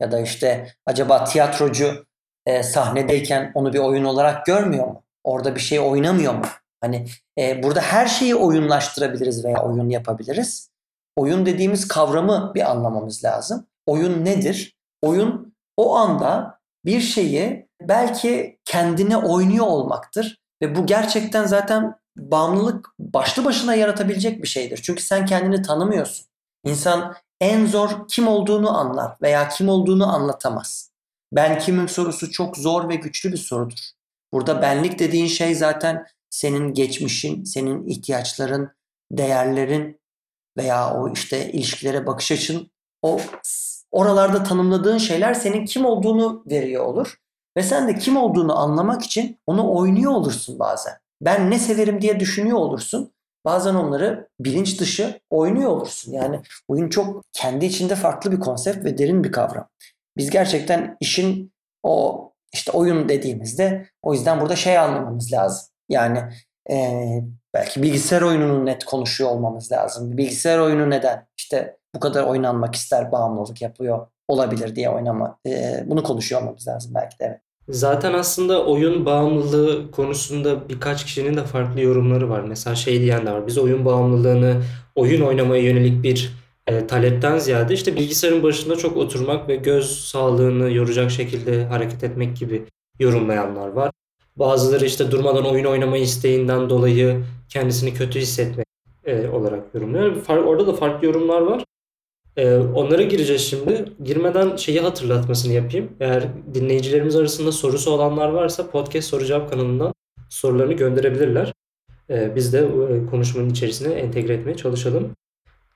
Ya da işte acaba tiyatrocu e, sahnedeyken onu bir oyun olarak görmüyor mu? Orada bir şey oynamıyor mu? Hani e, burada her şeyi oyunlaştırabiliriz veya oyun yapabiliriz. Oyun dediğimiz kavramı bir anlamamız lazım. Oyun nedir? Oyun o anda bir şeyi belki kendine oynuyor olmaktır. Ve bu gerçekten zaten bağımlılık başlı başına yaratabilecek bir şeydir. Çünkü sen kendini tanımıyorsun. İnsan en zor kim olduğunu anlar veya kim olduğunu anlatamaz. Ben kimim sorusu çok zor ve güçlü bir sorudur. Burada benlik dediğin şey zaten senin geçmişin, senin ihtiyaçların, değerlerin veya o işte ilişkilere bakış açın o oralarda tanımladığın şeyler senin kim olduğunu veriyor olur. Ve sen de kim olduğunu anlamak için onu oynuyor olursun bazen. Ben ne severim diye düşünüyor olursun. Bazen onları bilinç dışı oynuyor olursun. Yani oyun çok kendi içinde farklı bir konsept ve derin bir kavram. Biz gerçekten işin o işte oyun dediğimizde o yüzden burada şey anlamamız lazım. Yani e, belki bilgisayar oyununu net konuşuyor olmamız lazım. Bilgisayar oyunu neden? İşte bu kadar oynanmak ister, bağımlılık yapıyor olabilir diye oynama. E, bunu konuşuyor olmamız lazım belki de evet. Zaten aslında oyun bağımlılığı konusunda birkaç kişinin de farklı yorumları var. Mesela şey diyen de var. Biz oyun bağımlılığını oyun oynamaya yönelik bir e, talepten ziyade işte bilgisayarın başında çok oturmak ve göz sağlığını yoracak şekilde hareket etmek gibi yorumlayanlar var. Bazıları işte durmadan oyun oynama isteğinden dolayı kendisini kötü hissetmek e, olarak yorumluyor. Orada da farklı yorumlar var. Ee, onlara gireceğiz şimdi. Girmeden şeyi hatırlatmasını yapayım. Eğer dinleyicilerimiz arasında sorusu olanlar varsa podcast cevap kanalından sorularını gönderebilirler. Ee, biz de e, konuşmanın içerisine entegre etmeye çalışalım.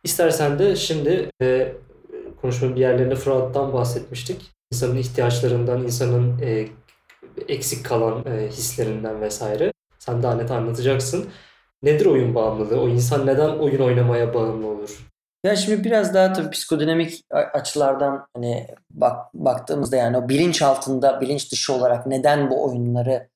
İstersen de şimdi e, konuşmanın bir yerlerinde Freud'dan bahsetmiştik. İnsanın ihtiyaçlarından, insanın e, eksik kalan hislerinden vesaire. Sen daha net anlatacaksın. Nedir oyun bağımlılığı? O insan neden oyun oynamaya bağımlı olur? Ya şimdi biraz daha tabii psikodinamik açılardan hani bak, baktığımızda yani o bilinç altında, bilinç dışı olarak neden bu oyunları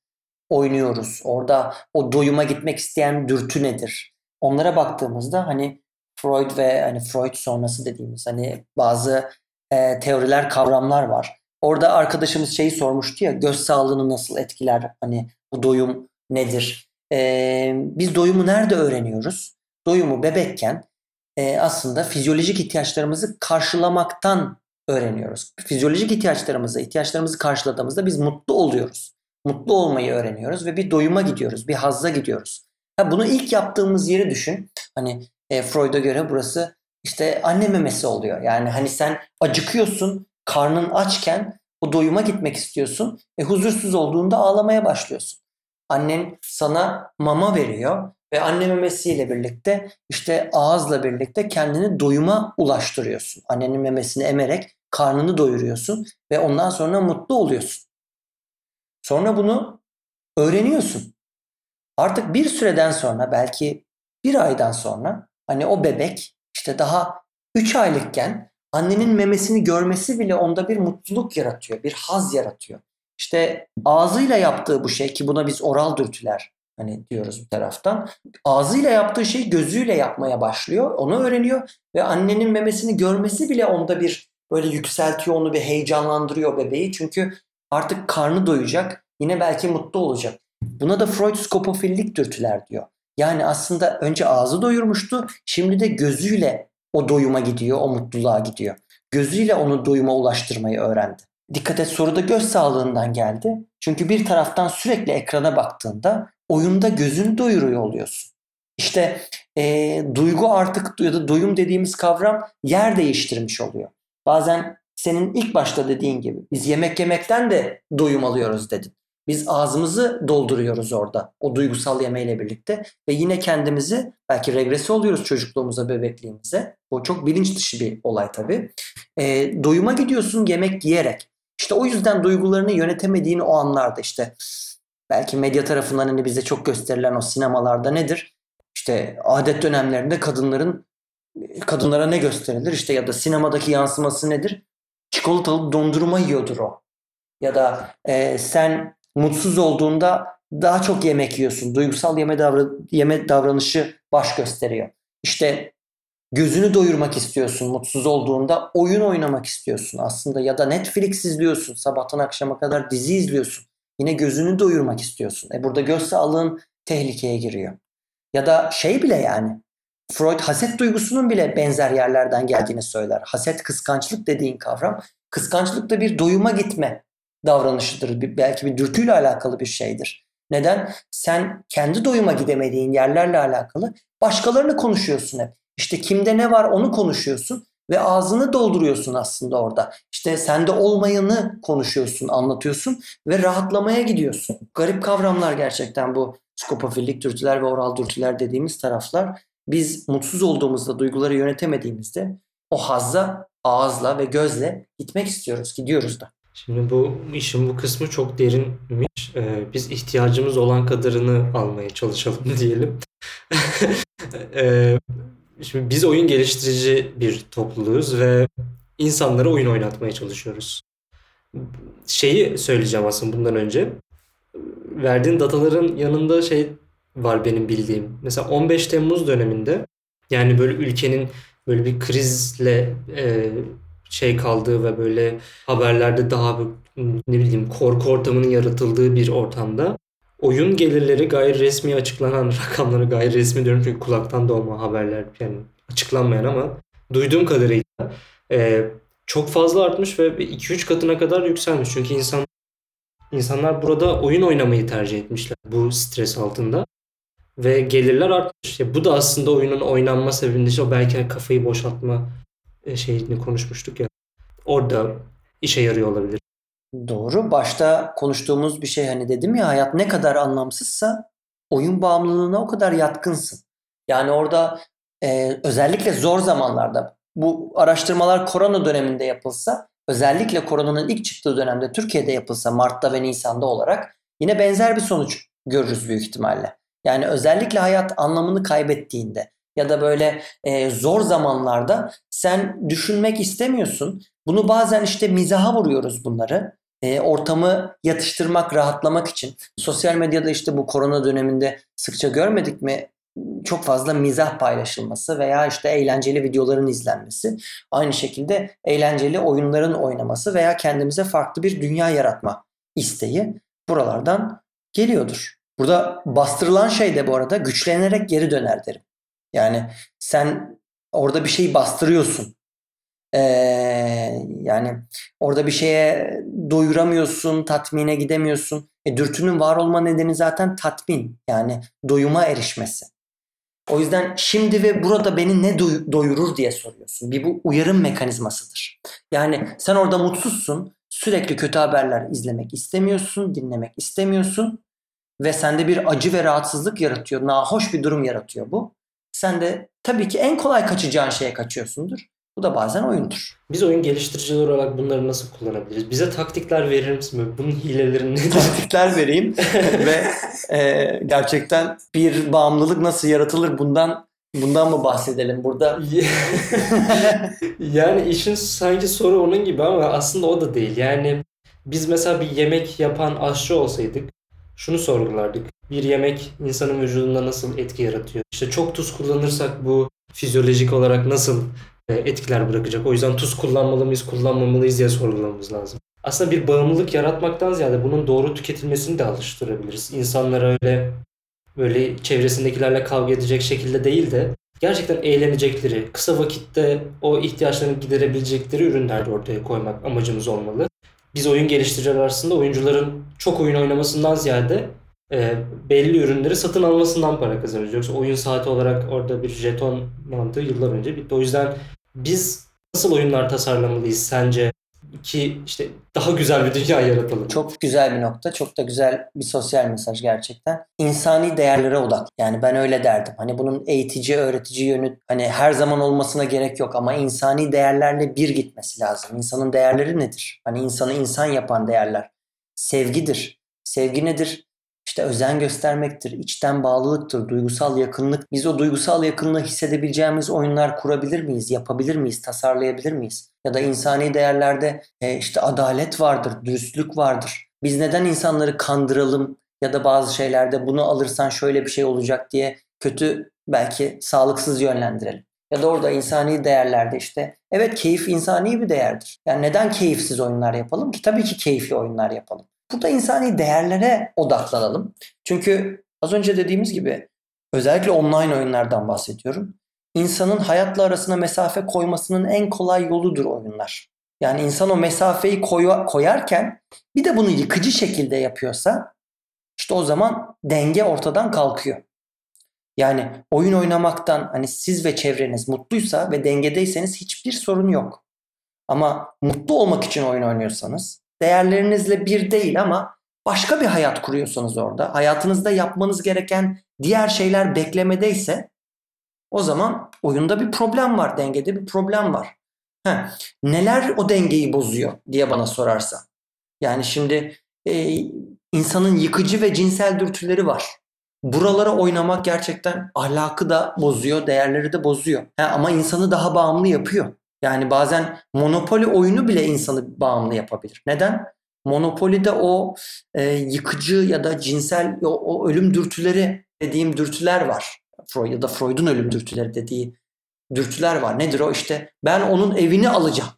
oynuyoruz? Orada o doyuma gitmek isteyen dürtü nedir? Onlara baktığımızda hani Freud ve hani Freud sonrası dediğimiz hani bazı e, teoriler, kavramlar var. Orada arkadaşımız şeyi sormuştu ya göz sağlığını nasıl etkiler? Hani bu doyum nedir? E, biz doyumu nerede öğreniyoruz? Doyumu bebekken e, aslında fizyolojik ihtiyaçlarımızı karşılamaktan öğreniyoruz. Fizyolojik ihtiyaçlarımızı, ihtiyaçlarımızı karşıladığımızda biz mutlu oluyoruz. Mutlu olmayı öğreniyoruz ve bir doyuma gidiyoruz, bir hazza gidiyoruz. Ha, bunu ilk yaptığımız yeri düşün. Hani e, Freud'a göre burası işte anne memesi oluyor. Yani hani sen acıkıyorsun, karnın açken o doyuma gitmek istiyorsun. E, huzursuz olduğunda ağlamaya başlıyorsun. Annen sana mama veriyor ve anne memesiyle birlikte işte ağızla birlikte kendini doyuma ulaştırıyorsun. Annenin memesini emerek karnını doyuruyorsun ve ondan sonra mutlu oluyorsun. Sonra bunu öğreniyorsun. Artık bir süreden sonra belki bir aydan sonra hani o bebek işte daha 3 aylıkken annenin memesini görmesi bile onda bir mutluluk yaratıyor, bir haz yaratıyor. İşte ağzıyla yaptığı bu şey ki buna biz oral dürtüler hani diyoruz bir taraftan. Ağzıyla yaptığı şeyi gözüyle yapmaya başlıyor. Onu öğreniyor ve annenin memesini görmesi bile onda bir böyle yükseltiyor onu bir heyecanlandırıyor bebeği. Çünkü artık karnı doyacak. Yine belki mutlu olacak. Buna da Freud skopofillik dürtüler diyor. Yani aslında önce ağzı doyurmuştu. Şimdi de gözüyle o doyuma gidiyor, o mutluluğa gidiyor. Gözüyle onu doyuma ulaştırmayı öğrendi. Dikkat et soruda göz sağlığından geldi. Çünkü bir taraftan sürekli ekrana baktığında oyunda gözünü doyuruyor oluyorsun. İşte e, duygu artık ya da doyum dediğimiz kavram yer değiştirmiş oluyor. Bazen senin ilk başta dediğin gibi biz yemek yemekten de doyum alıyoruz dedin. Biz ağzımızı dolduruyoruz orada o duygusal yemeyle birlikte ve yine kendimizi belki regresi oluyoruz çocukluğumuza, bebekliğimize. Bu çok bilinç dışı bir olay tabii. E, doyuma gidiyorsun yemek yiyerek. İşte o yüzden duygularını yönetemediğin o anlarda işte belki medya tarafından hani bize çok gösterilen o sinemalarda nedir? İşte adet dönemlerinde kadınların kadınlara ne gösterilir? İşte ya da sinemadaki yansıması nedir? Çikolatalı dondurma yiyordur o. Ya da e, sen mutsuz olduğunda daha çok yemek yiyorsun. Duygusal yeme, davra yeme davranışı baş gösteriyor. İşte gözünü doyurmak istiyorsun mutsuz olduğunda oyun oynamak istiyorsun aslında ya da Netflix izliyorsun sabahtan akşama kadar dizi izliyorsun yine gözünü doyurmak istiyorsun. E burada göz sağlığın tehlikeye giriyor. Ya da şey bile yani Freud haset duygusunun bile benzer yerlerden geldiğini söyler. Haset kıskançlık dediğin kavram kıskançlık da bir doyuma gitme davranışıdır. Bir, belki bir dürtüyle alakalı bir şeydir. Neden? Sen kendi doyuma gidemediğin yerlerle alakalı başkalarını konuşuyorsun hep. İşte kimde ne var onu konuşuyorsun ve ağzını dolduruyorsun aslında orada. İşte sende olmayanı konuşuyorsun, anlatıyorsun ve rahatlamaya gidiyorsun. Garip kavramlar gerçekten bu skopofillik dürtüler ve oral dürtüler dediğimiz taraflar. Biz mutsuz olduğumuzda, duyguları yönetemediğimizde o hazza ağızla ve gözle gitmek istiyoruz, gidiyoruz da. Şimdi bu işin bu kısmı çok derinmiş. Ee, biz ihtiyacımız olan kadarını almaya çalışalım diyelim. ee, Şimdi biz oyun geliştirici bir topluluğuz ve insanlara oyun oynatmaya çalışıyoruz. Şeyi söyleyeceğim aslında bundan önce. Verdiğin dataların yanında şey var benim bildiğim. Mesela 15 Temmuz döneminde yani böyle ülkenin böyle bir krizle e, şey kaldığı ve böyle haberlerde daha ne bileyim korku ortamının yaratıldığı bir ortamda oyun gelirleri gayri resmi açıklanan rakamları gayri resmi diyorum çünkü kulaktan doğma haberler yani açıklanmayan ama duyduğum kadarıyla e, çok fazla artmış ve 2-3 katına kadar yükselmiş. Çünkü insan insanlar burada oyun oynamayı tercih etmişler bu stres altında ve gelirler artmış. Ya bu da aslında oyunun oynanma sebebinde işte o belki kafayı boşaltma e, şeyini konuşmuştuk ya. Orada işe yarıyor olabilir. Doğru. Başta konuştuğumuz bir şey hani dedim ya hayat ne kadar anlamsızsa oyun bağımlılığına o kadar yatkınsın. Yani orada e, özellikle zor zamanlarda bu araştırmalar korona döneminde yapılsa özellikle koronanın ilk çıktığı dönemde Türkiye'de yapılsa Mart'ta ve Nisan'da olarak yine benzer bir sonuç görürüz büyük ihtimalle. Yani özellikle hayat anlamını kaybettiğinde ya da böyle e, zor zamanlarda sen düşünmek istemiyorsun. Bunu bazen işte mizaha vuruyoruz bunları. E, ortamı yatıştırmak, rahatlamak için. Sosyal medyada işte bu korona döneminde sıkça görmedik mi? Çok fazla mizah paylaşılması veya işte eğlenceli videoların izlenmesi. Aynı şekilde eğlenceli oyunların oynaması veya kendimize farklı bir dünya yaratma isteği buralardan geliyordur. Burada bastırılan şey de bu arada güçlenerek geri döner derim. Yani sen orada bir şeyi bastırıyorsun. Ee, yani orada bir şeye doyuramıyorsun, tatmine gidemiyorsun. E, dürtünün var olma nedeni zaten tatmin. Yani doyuma erişmesi. O yüzden şimdi ve burada beni ne doy- doyurur diye soruyorsun. Bir bu uyarım mekanizmasıdır. Yani sen orada mutsuzsun. Sürekli kötü haberler izlemek istemiyorsun, dinlemek istemiyorsun ve sende bir acı ve rahatsızlık yaratıyor. Nahoş bir durum yaratıyor bu. Sen de tabii ki en kolay kaçacağın şeye kaçıyorsundur. Bu da bazen oyundur. Biz oyun geliştiriciler olarak bunları nasıl kullanabiliriz? Bize taktikler verir misin? Bunun hileleri nedir? Taktikler vereyim ve e, gerçekten bir bağımlılık nasıl yaratılır bundan bundan mı bahsedelim burada? yani işin sanki soru onun gibi ama aslında o da değil. Yani biz mesela bir yemek yapan aşçı olsaydık şunu sorgulardık. Bir yemek insanın vücudunda nasıl etki yaratıyor? İşte çok tuz kullanırsak bu fizyolojik olarak nasıl etkiler bırakacak? O yüzden tuz kullanmalı mıyız, kullanmamalıyız diye sorgulamamız lazım. Aslında bir bağımlılık yaratmaktan ziyade bunun doğru tüketilmesini de alıştırabiliriz. İnsanlara öyle böyle çevresindekilerle kavga edecek şekilde değil de gerçekten eğlenecekleri, kısa vakitte o ihtiyaçlarını giderebilecekleri ürünler ortaya koymak amacımız olmalı. Biz oyun geliştiriciler arasında oyuncuların çok oyun oynamasından ziyade e, belli ürünleri satın almasından para kazanıyoruz. Yoksa oyun saati olarak orada bir jeton mantığı yıllar önce bitti. O yüzden biz nasıl oyunlar tasarlamalıyız sence ki işte daha güzel bir dünya yaratalım? Çok güzel bir nokta. Çok da güzel bir sosyal mesaj gerçekten. İnsani değerlere odak. Yani ben öyle derdim. Hani bunun eğitici, öğretici yönü hani her zaman olmasına gerek yok ama insani değerlerle bir gitmesi lazım. İnsanın değerleri nedir? Hani insanı insan yapan değerler. Sevgidir. Sevgi nedir? İşte özen göstermektir, içten bağlılıktır, duygusal yakınlık. Biz o duygusal yakınlığı hissedebileceğimiz oyunlar kurabilir miyiz, yapabilir miyiz, tasarlayabilir miyiz? Ya da insani değerlerde e, işte adalet vardır, dürüstlük vardır. Biz neden insanları kandıralım ya da bazı şeylerde bunu alırsan şöyle bir şey olacak diye kötü belki sağlıksız yönlendirelim. Ya da orada insani değerlerde işte evet keyif insani bir değerdir. Yani neden keyifsiz oyunlar yapalım ki? Tabii ki keyifli oyunlar yapalım. Burada insani değerlere odaklanalım. Çünkü az önce dediğimiz gibi özellikle online oyunlardan bahsediyorum. İnsanın hayatla arasına mesafe koymasının en kolay yoludur oyunlar. Yani insan o mesafeyi koy- koyarken bir de bunu yıkıcı şekilde yapıyorsa işte o zaman denge ortadan kalkıyor. Yani oyun oynamaktan hani siz ve çevreniz mutluysa ve dengedeyseniz hiçbir sorun yok. Ama mutlu olmak için oyun oynuyorsanız değerlerinizle bir değil ama başka bir hayat kuruyorsanız orada, hayatınızda yapmanız gereken diğer şeyler beklemedeyse o zaman oyunda bir problem var, dengede bir problem var. Heh, neler o dengeyi bozuyor diye bana sorarsa. Yani şimdi e, insanın yıkıcı ve cinsel dürtüleri var. Buralara oynamak gerçekten ahlakı da bozuyor, değerleri de bozuyor. Ha, ama insanı daha bağımlı yapıyor. Yani bazen Monopoly oyunu bile insanı bağımlı yapabilir. Neden? Monopoly'de o e, yıkıcı ya da cinsel o, o ölüm dürtüleri dediğim dürtüler var. Freud ya da Freud'un ölüm dürtüleri dediği dürtüler var. Nedir o? İşte ben onun evini alacağım.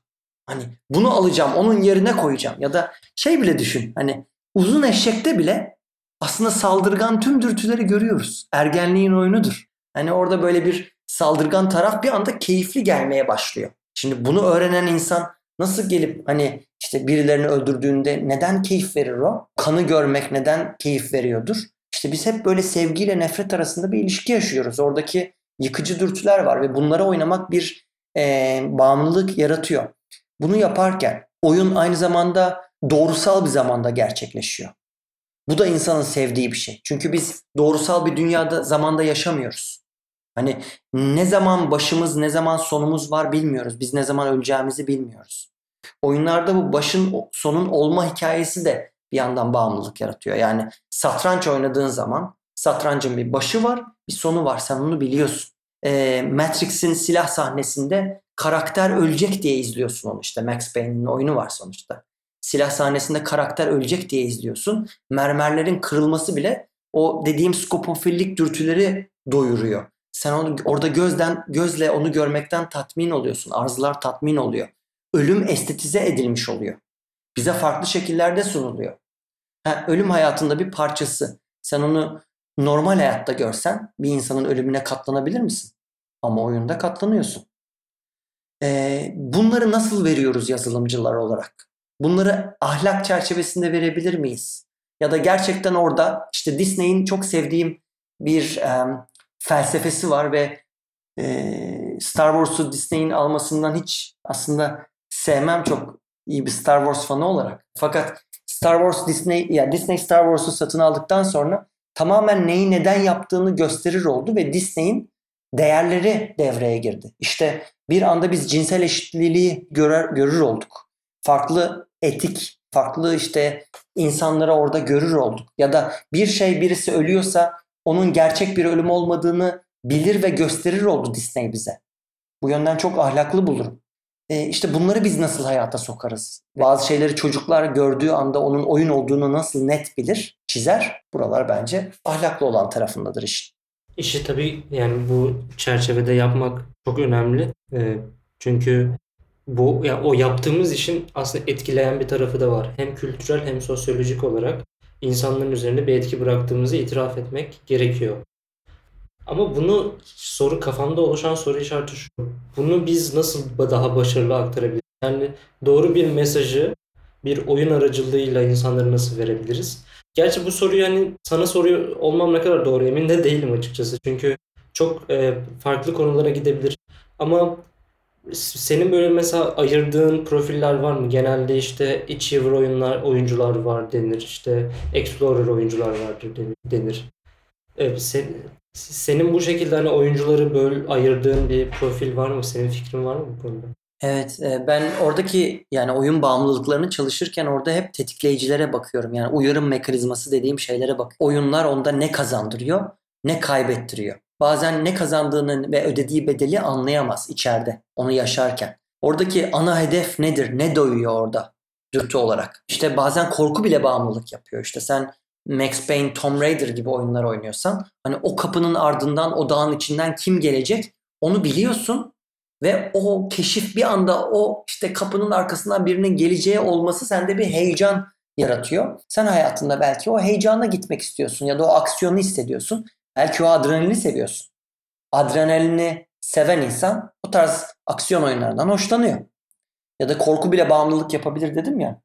Hani bunu alacağım, onun yerine koyacağım. Ya da şey bile düşün. Hani uzun eşekte bile aslında saldırgan tüm dürtüleri görüyoruz. Ergenliğin oyunudur. Hani orada böyle bir saldırgan taraf bir anda keyifli gelmeye başlıyor. Şimdi bunu öğrenen insan nasıl gelip hani işte birilerini öldürdüğünde neden keyif verir o? Kanı görmek neden keyif veriyordur? İşte biz hep böyle sevgiyle nefret arasında bir ilişki yaşıyoruz. Oradaki yıkıcı dürtüler var ve bunlara oynamak bir e, bağımlılık yaratıyor. Bunu yaparken oyun aynı zamanda doğrusal bir zamanda gerçekleşiyor. Bu da insanın sevdiği bir şey. Çünkü biz doğrusal bir dünyada zamanda yaşamıyoruz. Hani ne zaman başımız ne zaman sonumuz var bilmiyoruz. Biz ne zaman öleceğimizi bilmiyoruz. Oyunlarda bu başın sonun olma hikayesi de bir yandan bağımlılık yaratıyor. Yani satranç oynadığın zaman satrancın bir başı var, bir sonu var. Sen onu biliyorsun. E, Matrix'in silah sahnesinde karakter ölecek diye izliyorsun onu işte. Max Payne'in oyunu var sonuçta. Silah sahnesinde karakter ölecek diye izliyorsun. Mermerlerin kırılması bile o dediğim skopofillik dürtüleri doyuruyor. Sen onu orada gözden gözle onu görmekten tatmin oluyorsun. Arzular tatmin oluyor. Ölüm estetize edilmiş oluyor. Bize farklı şekillerde sunuluyor. Ha, ölüm hayatında bir parçası. Sen onu normal hayatta görsen bir insanın ölümüne katlanabilir misin? Ama oyunda katlanıyorsun. Ee, bunları nasıl veriyoruz yazılımcılar olarak? Bunları ahlak çerçevesinde verebilir miyiz? Ya da gerçekten orada işte Disney'in çok sevdiğim bir e, felsefesi var ve e, Star Wars'u Disney'in almasından hiç aslında sevmem çok iyi bir Star Wars fanı olarak. Fakat Star Wars Disney ya Disney Star Wars'u satın aldıktan sonra tamamen neyi neden yaptığını gösterir oldu ve Disney'in değerleri devreye girdi. İşte bir anda biz cinsel eşitliği görer, görür olduk. Farklı etik, farklı işte insanlara orada görür olduk. Ya da bir şey birisi ölüyorsa onun gerçek bir ölüm olmadığını bilir ve gösterir oldu Disney bize. Bu yönden çok ahlaklı bulurum. E işte bunları biz nasıl hayata sokarız? Bazı şeyleri çocuklar gördüğü anda onun oyun olduğunu nasıl net bilir, çizer? Buralar bence ahlaklı olan tarafındadır işin. İşi tabii yani bu çerçevede yapmak çok önemli. Ee, çünkü bu ya o yaptığımız işin aslında etkileyen bir tarafı da var. Hem kültürel hem sosyolojik olarak insanların üzerinde bir etki bıraktığımızı itiraf etmek gerekiyor. Ama bunu soru kafamda oluşan soru işareti şu. Bunu biz nasıl daha başarılı aktarabiliriz? Yani doğru bir mesajı bir oyun aracılığıyla insanlara nasıl verebiliriz? Gerçi bu soruyu hani sana soruyor olmam ne kadar doğru emin de değilim açıkçası. Çünkü çok e, farklı konulara gidebilir. Ama senin böyle mesela ayırdığın profiller var mı? Genelde işte achiever oyunlar, oyuncular var denir. İşte explorer oyuncular vardır denir. E, sen, senin bu şekilde hani oyuncuları böyle ayırdığın bir profil var mı? Senin fikrin var mı bu konuda? Evet, e, ben oradaki yani oyun bağımlılıklarını çalışırken orada hep tetikleyicilere bakıyorum. Yani uyarım mekanizması dediğim şeylere bak. Oyunlar onda ne kazandırıyor, ne kaybettiriyor. Bazen ne kazandığını ve ödediği bedeli anlayamaz içeride onu yaşarken. Oradaki ana hedef nedir? Ne doyuyor orada dürtü olarak? İşte bazen korku bile bağımlılık yapıyor. İşte sen Max Payne, Tomb Raider gibi oyunlar oynuyorsan hani o kapının ardından o dağın içinden kim gelecek onu biliyorsun ve o keşif bir anda o işte kapının arkasından birinin geleceği olması sende bir heyecan yaratıyor. Sen hayatında belki o heyecanla gitmek istiyorsun ya da o aksiyonu hissediyorsun. Belki o adrenalini seviyorsun. Adrenalini seven insan o tarz aksiyon oyunlarından hoşlanıyor. Ya da korku bile bağımlılık yapabilir dedim ya.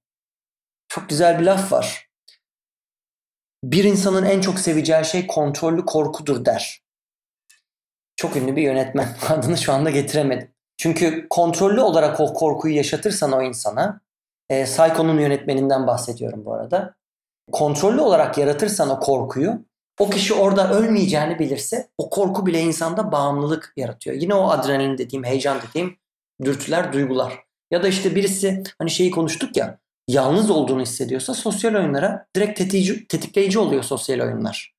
Çok güzel bir laf var. Bir insanın en çok seveceği şey kontrollü korkudur der. Çok ünlü bir yönetmen. Adını şu anda getiremedim. Çünkü kontrollü olarak o korkuyu yaşatırsan o insana, e, Psycho'nun yönetmeninden bahsediyorum bu arada. Kontrollü olarak yaratırsan o korkuyu, o kişi orada ölmeyeceğini bilirse o korku bile insanda bağımlılık yaratıyor. Yine o adrenalin dediğim, heyecan dediğim dürtüler, duygular. Ya da işte birisi hani şeyi konuştuk ya, yalnız olduğunu hissediyorsa sosyal oyunlara direkt tetici, tetikleyici oluyor sosyal oyunlar.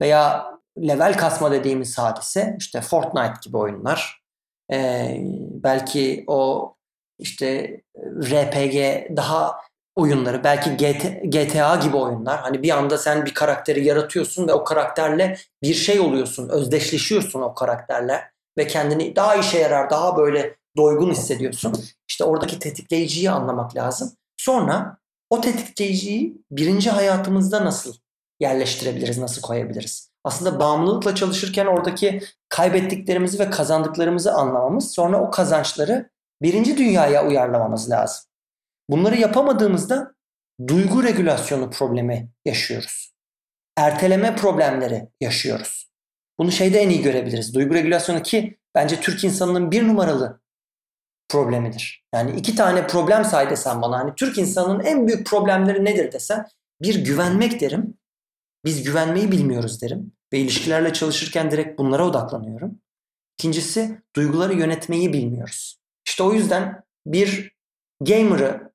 Veya level kasma dediğimiz hadise işte Fortnite gibi oyunlar. Ee, belki o işte RPG daha oyunları belki GTA gibi oyunlar hani bir anda sen bir karakteri yaratıyorsun ve o karakterle bir şey oluyorsun özdeşleşiyorsun o karakterle ve kendini daha işe yarar daha böyle doygun hissediyorsun. İşte oradaki tetikleyiciyi anlamak lazım. Sonra o tetikleyiciyi birinci hayatımızda nasıl yerleştirebiliriz, nasıl koyabiliriz? Aslında bağımlılıkla çalışırken oradaki kaybettiklerimizi ve kazandıklarımızı anlamamız, sonra o kazançları birinci dünyaya uyarlamamız lazım. Bunları yapamadığımızda duygu regülasyonu problemi yaşıyoruz. Erteleme problemleri yaşıyoruz. Bunu şeyde en iyi görebiliriz. Duygu regülasyonu ki bence Türk insanının bir numaralı problemidir. Yani iki tane problem say desen bana hani Türk insanının en büyük problemleri nedir desen bir güvenmek derim. Biz güvenmeyi bilmiyoruz derim ve ilişkilerle çalışırken direkt bunlara odaklanıyorum. İkincisi duyguları yönetmeyi bilmiyoruz. İşte o yüzden bir gamer'ı,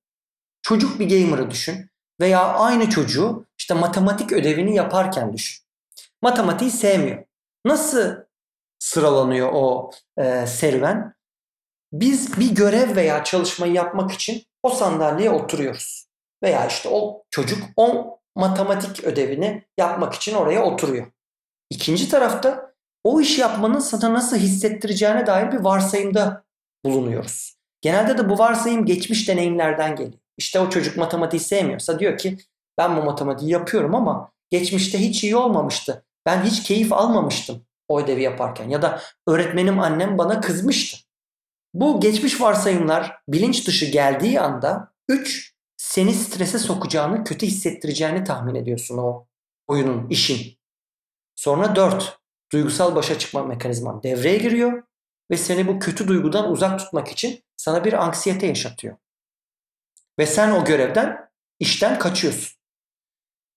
çocuk bir gamer'ı düşün veya aynı çocuğu işte matematik ödevini yaparken düşün. Matematiği sevmiyor. Nasıl sıralanıyor o e, serüven? Biz bir görev veya çalışmayı yapmak için o sandalyeye oturuyoruz. Veya işte o çocuk o matematik ödevini yapmak için oraya oturuyor. İkinci tarafta o işi yapmanın sana nasıl hissettireceğine dair bir varsayımda bulunuyoruz. Genelde de bu varsayım geçmiş deneyimlerden geliyor. İşte o çocuk matematiği sevmiyorsa diyor ki ben bu matematiği yapıyorum ama geçmişte hiç iyi olmamıştı. Ben hiç keyif almamıştım o ödevi yaparken ya da öğretmenim annem bana kızmıştı. Bu geçmiş varsayımlar bilinç dışı geldiği anda 3 seni strese sokacağını, kötü hissettireceğini tahmin ediyorsun o oyunun, işin. Sonra 4 duygusal başa çıkma mekanizman devreye giriyor ve seni bu kötü duygudan uzak tutmak için sana bir anksiyete yaşatıyor. Ve sen o görevden, işten kaçıyorsun.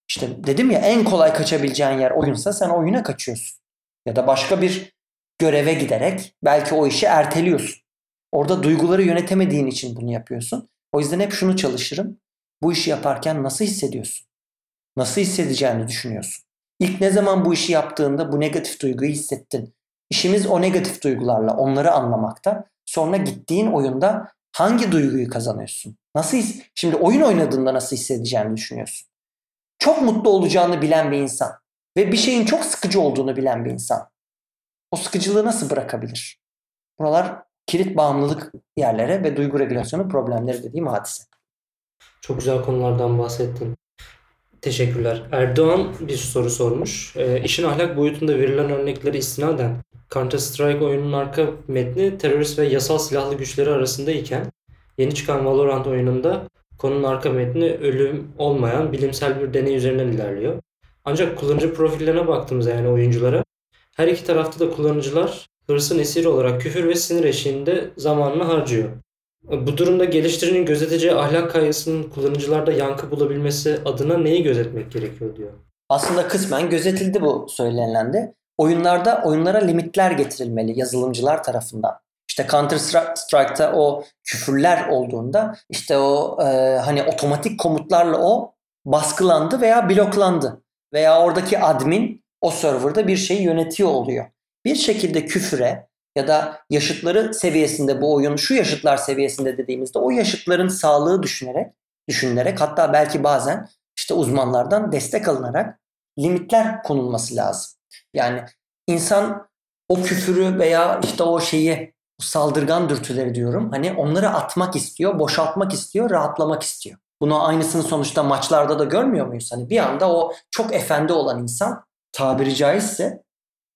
İşte dedim ya en kolay kaçabileceğin yer oyunsa sen oyuna kaçıyorsun. Ya da başka bir göreve giderek belki o işi erteliyorsun. Orada duyguları yönetemediğin için bunu yapıyorsun. O yüzden hep şunu çalışırım. Bu işi yaparken nasıl hissediyorsun? Nasıl hissedeceğini düşünüyorsun? İlk ne zaman bu işi yaptığında bu negatif duyguyu hissettin? İşimiz o negatif duygularla onları anlamakta. Sonra gittiğin oyunda hangi duyguyu kazanıyorsun? Nasıl his- Şimdi oyun oynadığında nasıl hissedeceğini düşünüyorsun. Çok mutlu olacağını bilen bir insan ve bir şeyin çok sıkıcı olduğunu bilen bir insan. O sıkıcılığı nasıl bırakabilir? Buralar kilit bağımlılık yerlere ve duygu regülasyonu problemleri dediğim hadise. Çok güzel konulardan bahsettin. Teşekkürler. Erdoğan bir soru sormuş. E, işin ahlak boyutunda verilen örnekleri istinaden Counter Strike oyununun arka metni terörist ve yasal silahlı güçleri arasında iken yeni çıkan Valorant oyununda konunun arka metni ölüm olmayan bilimsel bir deney üzerinden ilerliyor. Ancak kullanıcı profillerine baktığımızda yani oyunculara her iki tarafta da kullanıcılar hırsın esiri olarak küfür ve sinir eşiğinde zamanını harcıyor. Bu durumda geliştiricinin gözeteceği ahlak kaygısının kullanıcılarda yankı bulabilmesi adına neyi gözetmek gerekiyor diyor. Aslında kısmen gözetildi bu söylenilende. Oyunlarda oyunlara limitler getirilmeli yazılımcılar tarafından. İşte Counter Strike'ta o küfürler olduğunda işte o e, hani otomatik komutlarla o baskılandı veya bloklandı. Veya oradaki admin o serverda bir şeyi yönetiyor oluyor. Bir şekilde küfüre ya da yaşıtları seviyesinde bu oyun şu yaşıtlar seviyesinde dediğimizde o yaşıtların sağlığı düşünerek düşünülerek hatta belki bazen işte uzmanlardan destek alınarak limitler konulması lazım. Yani insan o küfürü veya işte o şeyi o saldırgan dürtüleri diyorum hani onları atmak istiyor, boşaltmak istiyor, rahatlamak istiyor. Bunu aynısını sonuçta maçlarda da görmüyor muyuz? Hani bir anda o çok efendi olan insan tabiri caizse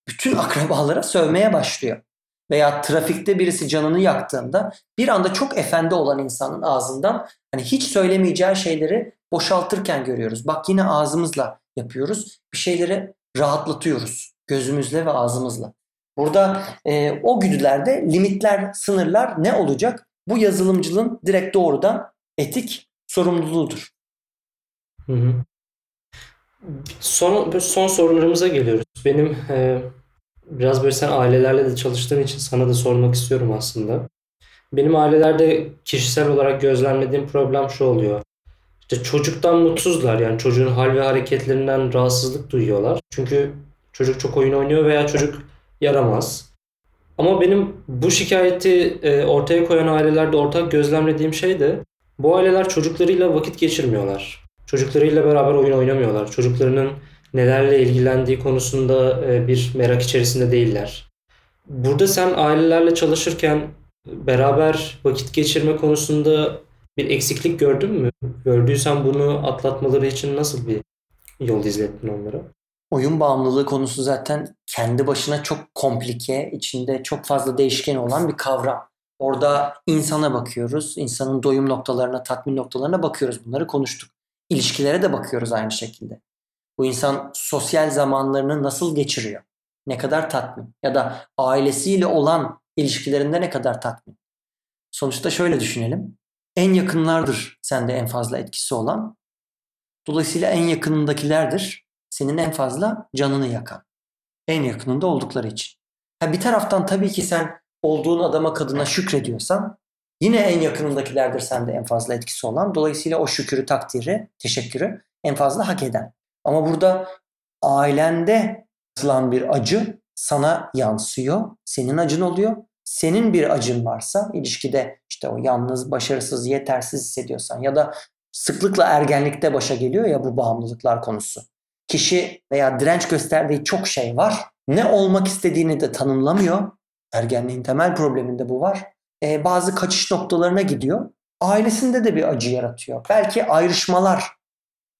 bütün akrabalara sövmeye başlıyor. Veya trafikte birisi canını yaktığında bir anda çok efendi olan insanın ağzından hani hiç söylemeyeceği şeyleri boşaltırken görüyoruz. Bak yine ağzımızla yapıyoruz. Bir şeyleri rahatlatıyoruz gözümüzle ve ağzımızla. Burada e, o güdülerde limitler, sınırlar ne olacak? Bu yazılımcılığın direkt doğrudan etik sorumluluğudur. Hı hı. Son, son sorularımıza geliyoruz. Benim e, biraz böyle sen ailelerle de çalıştığın için sana da sormak istiyorum aslında. Benim ailelerde kişisel olarak gözlemlediğim problem şu oluyor. İşte çocuktan mutsuzlar yani çocuğun hal ve hareketlerinden rahatsızlık duyuyorlar. Çünkü çocuk çok oyun oynuyor veya çocuk yaramaz. Ama benim bu şikayeti e, ortaya koyan ailelerde ortak gözlemlediğim şey de bu aileler çocuklarıyla vakit geçirmiyorlar. Çocuklarıyla beraber oyun oynamıyorlar. Çocuklarının nelerle ilgilendiği konusunda e, bir merak içerisinde değiller. Burada sen ailelerle çalışırken beraber vakit geçirme konusunda bir eksiklik gördün mü? Gördüysen bunu atlatmaları için nasıl bir yol izlettin onlara? Oyun bağımlılığı konusu zaten kendi başına çok komplike, içinde çok fazla değişken olan bir kavram. Orada insana bakıyoruz, insanın doyum noktalarına, tatmin noktalarına bakıyoruz. Bunları konuştuk. İlişkilere de bakıyoruz aynı şekilde. Bu insan sosyal zamanlarını nasıl geçiriyor? Ne kadar tatmin? Ya da ailesiyle olan ilişkilerinde ne kadar tatmin? Sonuçta şöyle düşünelim. En yakınlardır sende en fazla etkisi olan. Dolayısıyla en yakınındakilerdir senin en fazla canını yakan. En yakınında oldukları için. Ha bir taraftan tabii ki sen olduğun adama kadına şükrediyorsan Yine en yakınındakilerdir sende en fazla etkisi olan. Dolayısıyla o şükürü, takdiri, teşekkürü en fazla hak eden. Ama burada ailende atılan bir acı sana yansıyor. Senin acın oluyor. Senin bir acın varsa ilişkide işte o yalnız, başarısız, yetersiz hissediyorsan ya da sıklıkla ergenlikte başa geliyor ya bu bağımlılıklar konusu. Kişi veya direnç gösterdiği çok şey var. Ne olmak istediğini de tanımlamıyor. Ergenliğin temel probleminde bu var. Ee, bazı kaçış noktalarına gidiyor. Ailesinde de bir acı yaratıyor. Belki ayrışmalar.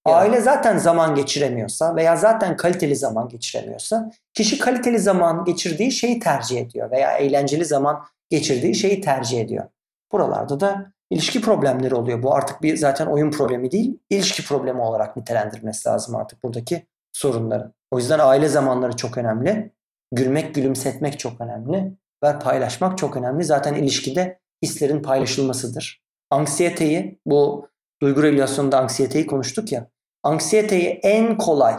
Ya. Aile zaten zaman geçiremiyorsa veya zaten kaliteli zaman geçiremiyorsa kişi kaliteli zaman geçirdiği şeyi tercih ediyor veya eğlenceli zaman geçirdiği şeyi tercih ediyor. Buralarda da ilişki problemleri oluyor. Bu artık bir zaten oyun problemi değil, ilişki problemi olarak nitelendirmesi lazım artık buradaki sorunları. O yüzden aile zamanları çok önemli. Gülmek, gülümsetmek çok önemli. Ve paylaşmak çok önemli. Zaten ilişkide hislerin paylaşılmasıdır. Anksiyeteyi, bu duygu regülasyonunda anksiyeteyi konuştuk ya. Anksiyeteyi en kolay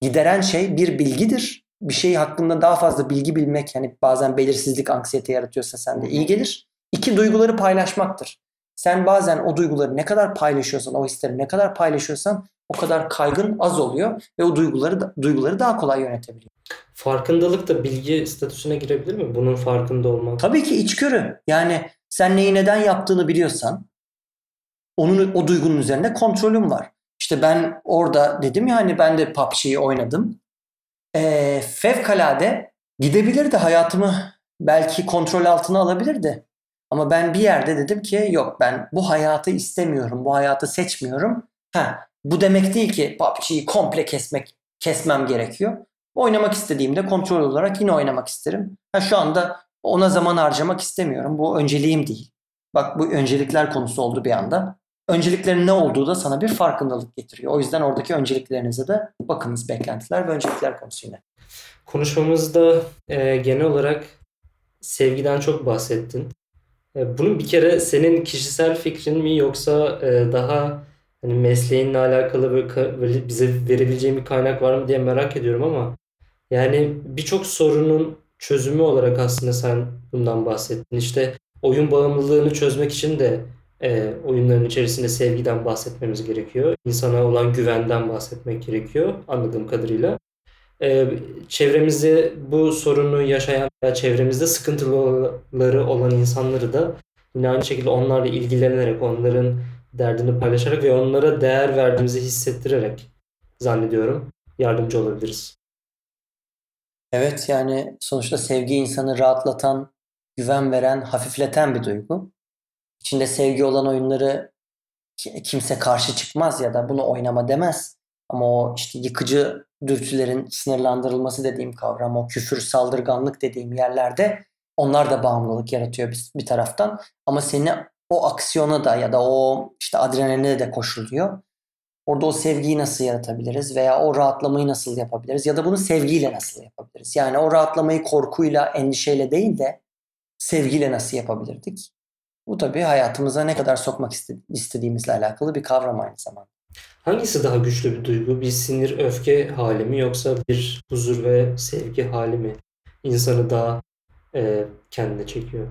gideren şey bir bilgidir. Bir şey hakkında daha fazla bilgi bilmek yani bazen belirsizlik anksiyete yaratıyorsa sende iyi gelir. İki duyguları paylaşmaktır. Sen bazen o duyguları ne kadar paylaşıyorsan, o hisleri ne kadar paylaşıyorsan o kadar kaygın az oluyor ve o duyguları da, duyguları daha kolay yönetebiliyor. Farkındalık da bilgi statüsüne girebilir mi? Bunun farkında olmak. Tabii ki içgörü. Yani sen neyi neden yaptığını biliyorsan onun o duygunun üzerinde kontrolün var. İşte ben orada dedim ya hani ben de PUBG'yi oynadım. Ee, fevkalade gidebilirdi hayatımı belki kontrol altına alabilirdi. Ama ben bir yerde dedim ki yok ben bu hayatı istemiyorum. Bu hayatı seçmiyorum. Ha, bu demek değil ki PUBG'yi komple kesmek kesmem gerekiyor. Oynamak istediğimde kontrol olarak yine oynamak isterim. Ha, şu anda ona zaman harcamak istemiyorum. Bu önceliğim değil. Bak bu öncelikler konusu oldu bir anda. Önceliklerin ne olduğu da sana bir farkındalık getiriyor. O yüzden oradaki önceliklerinize de bakınız beklentiler ve öncelikler konusu yine. Konuşmamızda e, genel olarak sevgiden çok bahsettin. E, bunun bir kere senin kişisel fikrin mi yoksa e, daha hani mesleğinle alakalı böyle, böyle bize verebileceğin bir kaynak var mı diye merak ediyorum ama yani birçok sorunun çözümü olarak aslında sen bundan bahsettin. İşte oyun bağımlılığını çözmek için de e, oyunların içerisinde sevgiden bahsetmemiz gerekiyor. İnsana olan güvenden bahsetmek gerekiyor anladığım kadarıyla. E, çevremizde bu sorunu yaşayan veya çevremizde sıkıntıları olan insanları da yine aynı şekilde onlarla ilgilenerek, onların derdini paylaşarak ve onlara değer verdiğimizi hissettirerek zannediyorum yardımcı olabiliriz. Evet yani sonuçta sevgi insanı rahatlatan, güven veren, hafifleten bir duygu. İçinde sevgi olan oyunları ki- kimse karşı çıkmaz ya da bunu oynama demez. Ama o işte yıkıcı dürtülerin sınırlandırılması dediğim kavram, o küfür, saldırganlık dediğim yerlerde onlar da bağımlılık yaratıyor bir, bir taraftan. Ama seni o aksiyona da ya da o işte adrenaline de koşuluyor. Orada o sevgiyi nasıl yaratabiliriz veya o rahatlamayı nasıl yapabiliriz ya da bunu sevgiyle nasıl yapabiliriz? Yani o rahatlamayı korkuyla, endişeyle değil de sevgiyle nasıl yapabilirdik? Bu tabii hayatımıza ne kadar sokmak iste- istediğimizle alakalı bir kavram aynı zamanda. Hangisi daha güçlü bir duygu? Bir sinir, öfke hali mi yoksa bir huzur ve sevgi hali mi? İnsanı daha e, kendine çekiyor.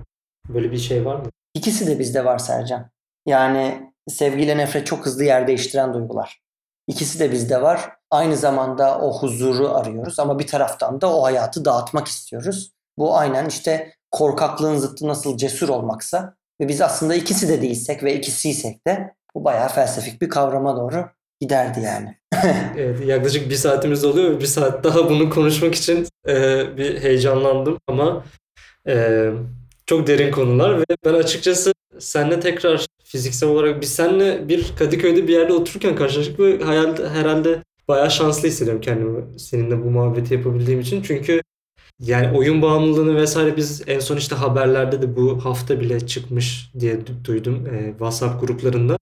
Böyle bir şey var mı? İkisi de bizde var Sercan. Yani sevgiyle nefret çok hızlı yer değiştiren duygular. İkisi de bizde var. Aynı zamanda o huzuru arıyoruz ama bir taraftan da o hayatı dağıtmak istiyoruz. Bu aynen işte korkaklığın zıttı nasıl cesur olmaksa ve biz aslında ikisi de değilsek ve ikisiysek de bu bayağı felsefik bir kavrama doğru giderdi yani. Evet, yaklaşık bir saatimiz oluyor ve bir saat daha bunu konuşmak için e, bir heyecanlandım ama e, çok derin konular ve ben açıkçası seninle tekrar fiziksel olarak biz seninle bir Kadıköy'de bir yerde otururken karşılaştık ve hayal, herhalde bayağı şanslı hissediyorum kendimi seninle bu muhabbeti yapabildiğim için çünkü yani oyun bağımlılığını vesaire biz en son işte haberlerde de bu hafta bile çıkmış diye du- duydum e, WhatsApp gruplarında.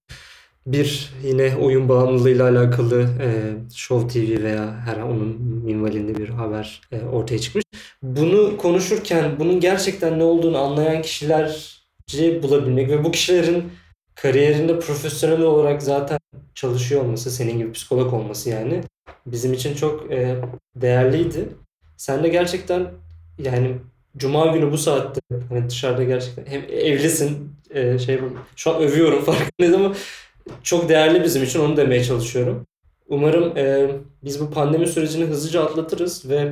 Bir yine oyun bağımlılığıyla alakalı e, Show TV veya her onun minvalinde bir haber e, ortaya çıkmış. Bunu konuşurken bunun gerçekten ne olduğunu anlayan kişilerci bulabilmek ve bu kişilerin kariyerinde profesyonel olarak zaten çalışıyor olması, senin gibi psikolog olması yani bizim için çok e, değerliydi. Sen de gerçekten yani Cuma günü bu saatte hani dışarıda gerçekten hem evlisin e, şey şu an övüyorum farkındayız ama çok değerli bizim için onu demeye çalışıyorum. Umarım e, biz bu pandemi sürecini hızlıca atlatırız ve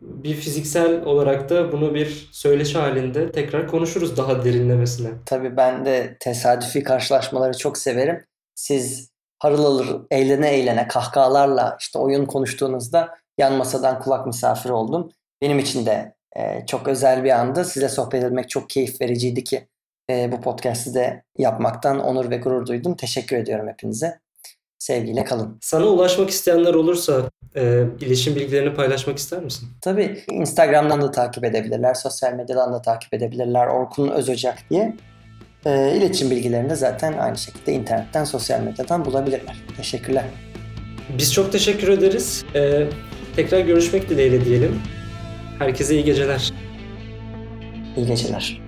bir fiziksel olarak da bunu bir söyleşi halinde tekrar konuşuruz daha derinlemesine. Tabii ben de tesadüfi karşılaşmaları çok severim. Siz harıl harıl eğlene eğlene kahkahalarla işte oyun konuştuğunuzda yan masadan kulak misafiri oldum. Benim için de e, çok özel bir andı. Size sohbet etmek çok keyif vericiydi ki e, bu podcast'i de yapmaktan onur ve gurur duydum. Teşekkür ediyorum hepinize. Sevgiyle kalın. Sana ulaşmak isteyenler olursa e, iletişim bilgilerini paylaşmak ister misin? Tabii Instagram'dan da takip edebilirler, sosyal medyadan da takip edebilirler. Orkun Özocak diye. E, iletişim bilgilerini de zaten aynı şekilde internetten, sosyal medyadan bulabilirler. Teşekkürler. Biz çok teşekkür ederiz. E, tekrar görüşmek dileğiyle diyelim. Herkese iyi geceler. İyi geceler.